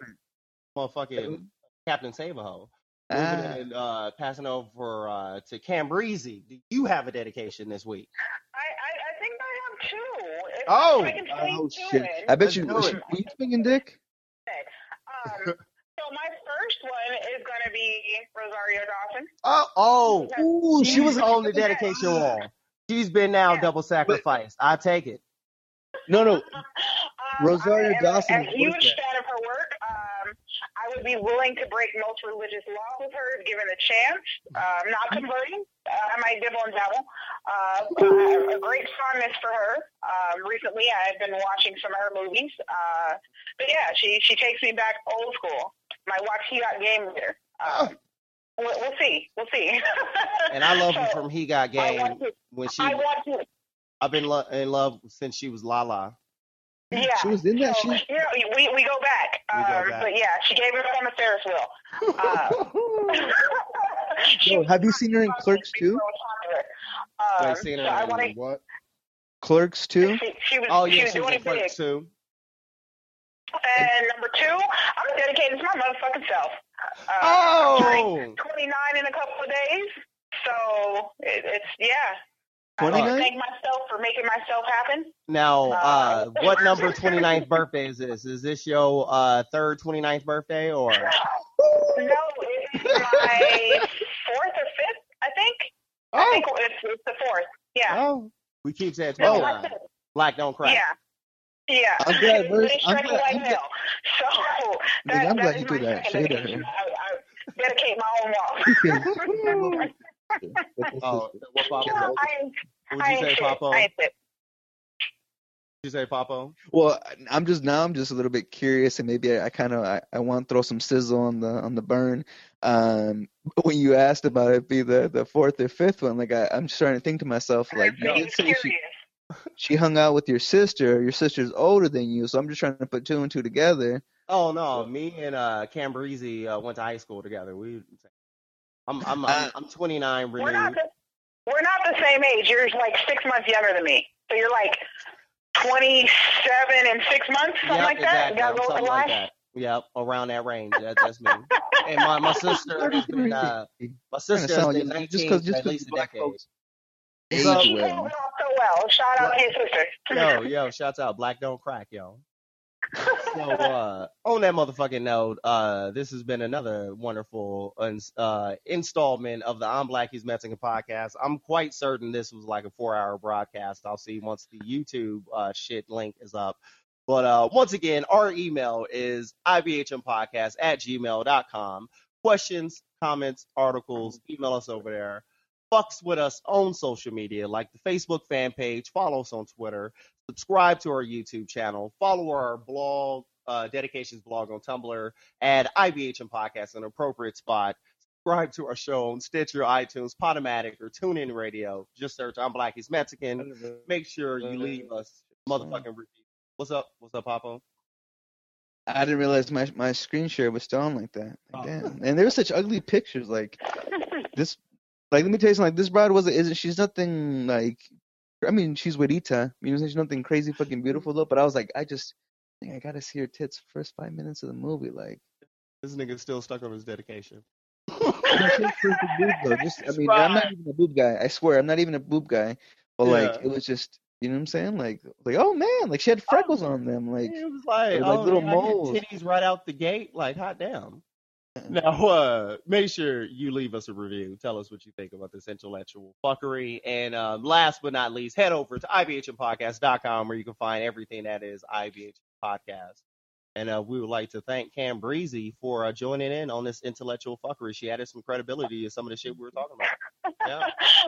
motherfucking Captain Saberho. Ah. And uh, passing over uh, to KamBreezy. Do you have a dedication this week? I, I, I think I have two. If, Oh! if I can Oh shit! in. I bet Let's you. do Was she, it. were you swinging dick? Um, so my first one is going to be Rosario Dawson. Oh, oh, Ooh, she she was was on the dedication wall. She's been now double sacrificed. I take it. No, no. Um, Rosario I am Dawson a was huge worth that. fan of her work. Um, I would be willing to break most religious laws with her, given the chance. Uh, I'm not converting. Uh, I might dibble and dabble. Uh, uh, a great fondness for her. Um, recently, I've been watching some of her movies. Uh, but yeah, she she takes me back old school. My watch he got game with her. Um, we'll, we'll see. We'll see. And I love her from He Got I Game want to. when she. I want to. I've been lo- in love since she was Lala. Yeah. She was in that. So, She. you know, we we go back. We go um, back. But yeah, she gave it up on the Ferris wheel. Uh, Yo, have you seen her in Clerks too? Um, Wait, seen so her I in want to. what? Clerks too. She, she was. Oh she yeah, was she was in. Clerks too. And number two, I'm dedicated to my motherfucking self. Uh, Oh! I'm 29 in a couple of days, so it, it's yeah. I want to 29? thank myself for making myself happen. Now, uh, Uh, what number 29th birthday is this? Is this your uh, third 29th birthday or? No, it's my fourth or fifth, I think. I think it's, it's the fourth. Yeah. Oh, we keep saying No, 29. my. Black don't cry. Yeah. Yeah. I'm glad, It's Bruce. been I'm glad- like I'm glad- hell. So Nigga, I'm glad you threw that second shade at dedication. I, I dedicate my own wall. Oh, what Papa? I, What I you say, shit. Papa? I you say, Papa? Well, I'm just now I'm just a little bit curious, and maybe I, I kind of I, I want to throw some sizzle on the on the burn. Um, when you asked about it be the the fourth or fifth one, like I, I'm just trying to think to myself, like you did say she she hung out with your sister. Your sister's older than you, so I'm just trying to put two and two together. Oh no, me and uh KamBreezy uh, went to high school together. We, I'm I'm I'm, I'm 29 We're not the we're not the same age. You're like six months younger than me. So you're like twenty seven and six months, something Yep, like that. exactly. You gotta go with Something the like that. Yep, around that range. That, that's me. And my, my sister has been uh, my sister has been like- 19 just 'cause- just at 'cause least a decade. folks What's age up? She's holding off so well. Shout out to your sister. Yo, yo, shouts out. Black don't crack, yo. So uh on that motherfucking note, uh this has been another wonderful uh installment of the I'm Black He's Mexican podcast. I'm quite certain this was like a four hour broadcast. I'll see once the YouTube uh shit link is up. But uh once again, our email is ibhmpodcast at gmail.com. Questions, comments, articles, email us over there fucks with us on social media like the Facebook fan page, follow us on Twitter, subscribe to our YouTube channel, follow our blog, uh, dedications blog on Tumblr, add IBHM podcast in an appropriate spot. Subscribe to our show on Stitcher, iTunes, Podomatic, or TuneIn Radio. Just search I'm Black He's Mexican. Make sure you leave us a motherfucking review. What's up? What's up, Papa? I didn't realize my my screen share was still on like that. Oh. Damn. And there were such ugly pictures. Like this. Like let me tell you something. Like this bride wasn't. Isn't she's nothing like. I mean, she's Juanita. You know, she's nothing crazy, fucking beautiful though. But I was like, I just I think I gotta see her tits first five minutes of the movie. Like, This nigga's still stuck on his dedication. no, she's she's a boob. Just I mean, I'm not even a boob guy. I swear, I'm not even a boob guy. But like, it was just. You know what I'm saying? Like, like, oh man, like she had freckles on them, like, It was like, like oh, little man, moles. titties right out the gate. Like, hot damn. Now, uh, make sure you leave us a review. Tell us what you think about this intellectual fuckery. And um, last but not least, head over to ibhmpodcast.com where you can find everything that is IBH Podcast. And uh, we would like to thank KamBreezy for uh, joining in on this intellectual fuckery. She added some credibility to some of the shit we were talking about. Yeah,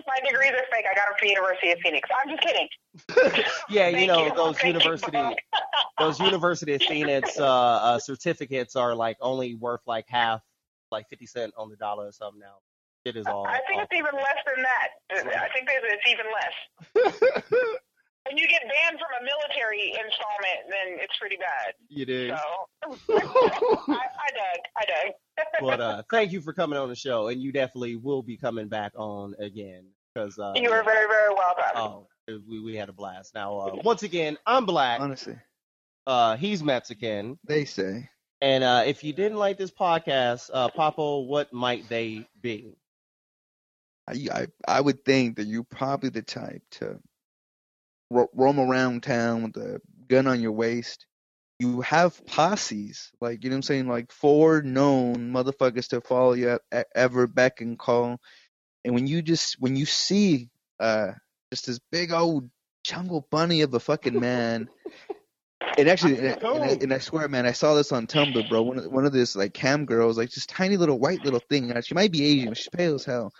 My degrees are fake. I got them from University of Phoenix. I'm just kidding. yeah you know, you. those Thank university those University of Phoenix uh, uh, certificates are like only worth like half, like 50 cent on the dollar or something now. It is all. I think all it's even less than that. I think it's even less. When you get banned from a military installment, then it's pretty bad. you do. So I, I dug. I dug. But uh, thank you for coming on the show, and you definitely will be coming back on again because uh, you were very, very welcome. oh, we we had a blast. Now, uh, once again, I'm black. honestly, Uh, he's Mexican. they say. And uh, if you didn't like this podcast, uh, Papo, what might they be? I, I I would think that you're probably the type to ro- roam around town with a gun on your waist. You have posses, like you know what I'm saying, like four known motherfuckers to follow you ever beck and call. And when you just when you see uh just this big old jungle bunny of a fucking man. And actually, and, and, I, and I swear, man, I saw this on Tumblr, bro. One of one of this like cam girls, like this tiny little white little thing. She might be Asian, but she's pale as hell.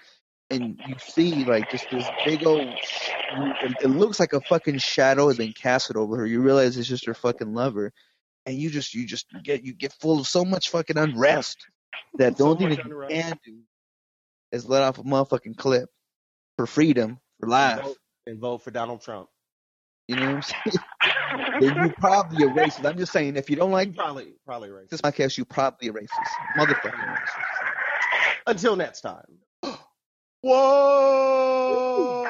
And you see like just this big old. It, it looks like a fucking shadow has been casted over her. You realize it's just her fucking lover, and you just you just get you get full of so much fucking unrest that the So only thing that you can do is let off a motherfucking clip for freedom, for And life. vote, and vote for Donald Trump. You know what I'm saying? you probably a racist. I'm just saying, if you don't like Probably, probably right. this podcast, you probably a racist, motherfucking racist. Until next time. Whoa!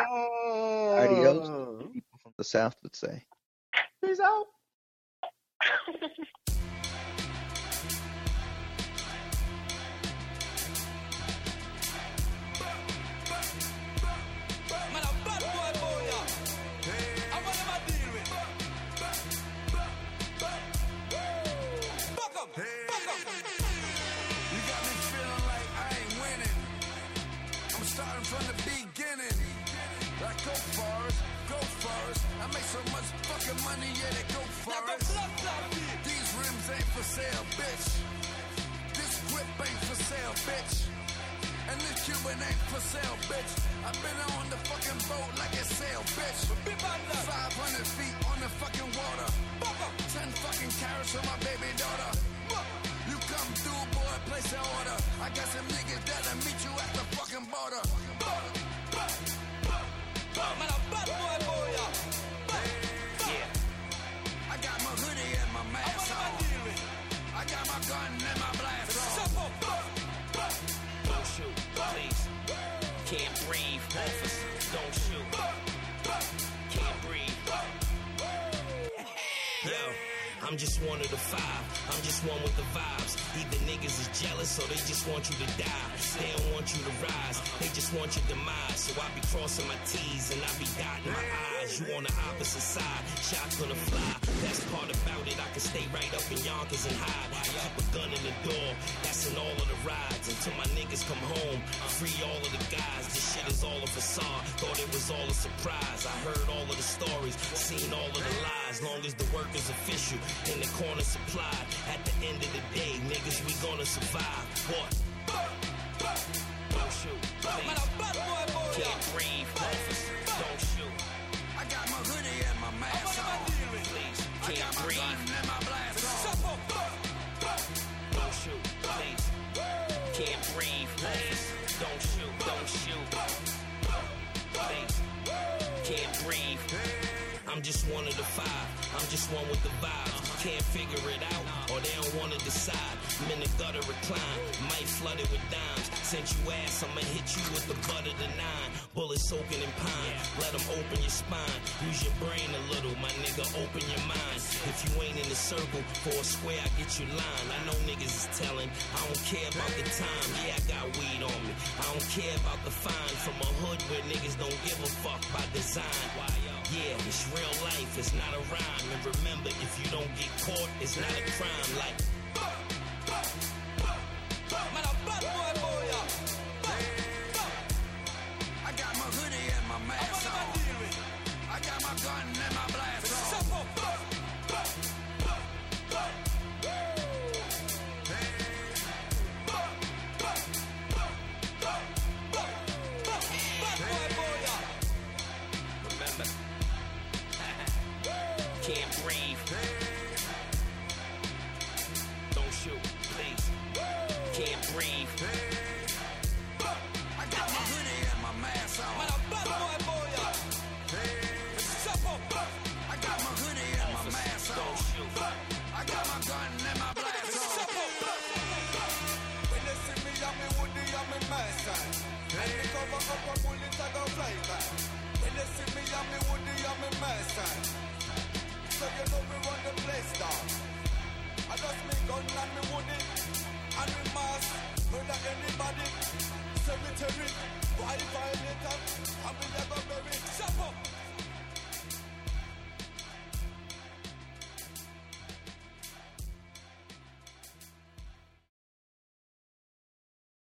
Adios, people from the South would say. Peace out. money, yeah, they go for us. These rims ain't for sale, bitch. This whip ain't for sale, bitch. And this Cuban ain't for sale, bitch. I've been on the fucking boat like a sail, bitch. 500 feet on the fucking water. 10 fucking carats for my baby daughter. You come through, boy, place an order. I got some niggas that'll meet you at the fucking border. I'm just one of the five. I'm just one with the vibes. Either niggas is jealous or they just want you to die. They don't want you to rise. They just want your demise. So I be crossing my T's and I be dotting my I's. You on the opposite side. Shots gonna fly. That's part about it. I can stay right up in Yonkers and hide. Keep a gun in the door. That's in all of the rides. Until my niggas come home. Free all of the guys. This shit is all a facade. Thought it was all a surprise. I heard all of the stories. Seen all of the lies. Long as the work is official. In the corner supplied. At the end of the day, niggas, we gonna survive. What? Don't shoot. Can't breathe. Officer. Don't shoot. I got my hoodie and my mask on. Can't breathe, please. I got Can't my breathe. and my blast on. Don't shoot, please. Can't breathe, please. Don't shoot, don't shoot. Please. Can't breathe. I'm just one of the five. I'm just one with the vibes. Can't figure it out, they don't wanna decide. I'm in the gutter recline, might flood it with dimes. Since you ass, I'ma hit you with the butt of the nine. Bullets soaking in pine. Let them open your spine. Use your brain a little, my nigga. Open your mind. If you ain't in the circle for a square, I get you line. I know niggas is telling. I don't care about the time. Yeah, I got weed on me. I don't care about the fine from a hood where niggas don't give a fuck by design. Yeah, it's real life. It's not a rhyme. And remember, if you don't get caught, it's not a crime. Like. Man, a bad boy, boy,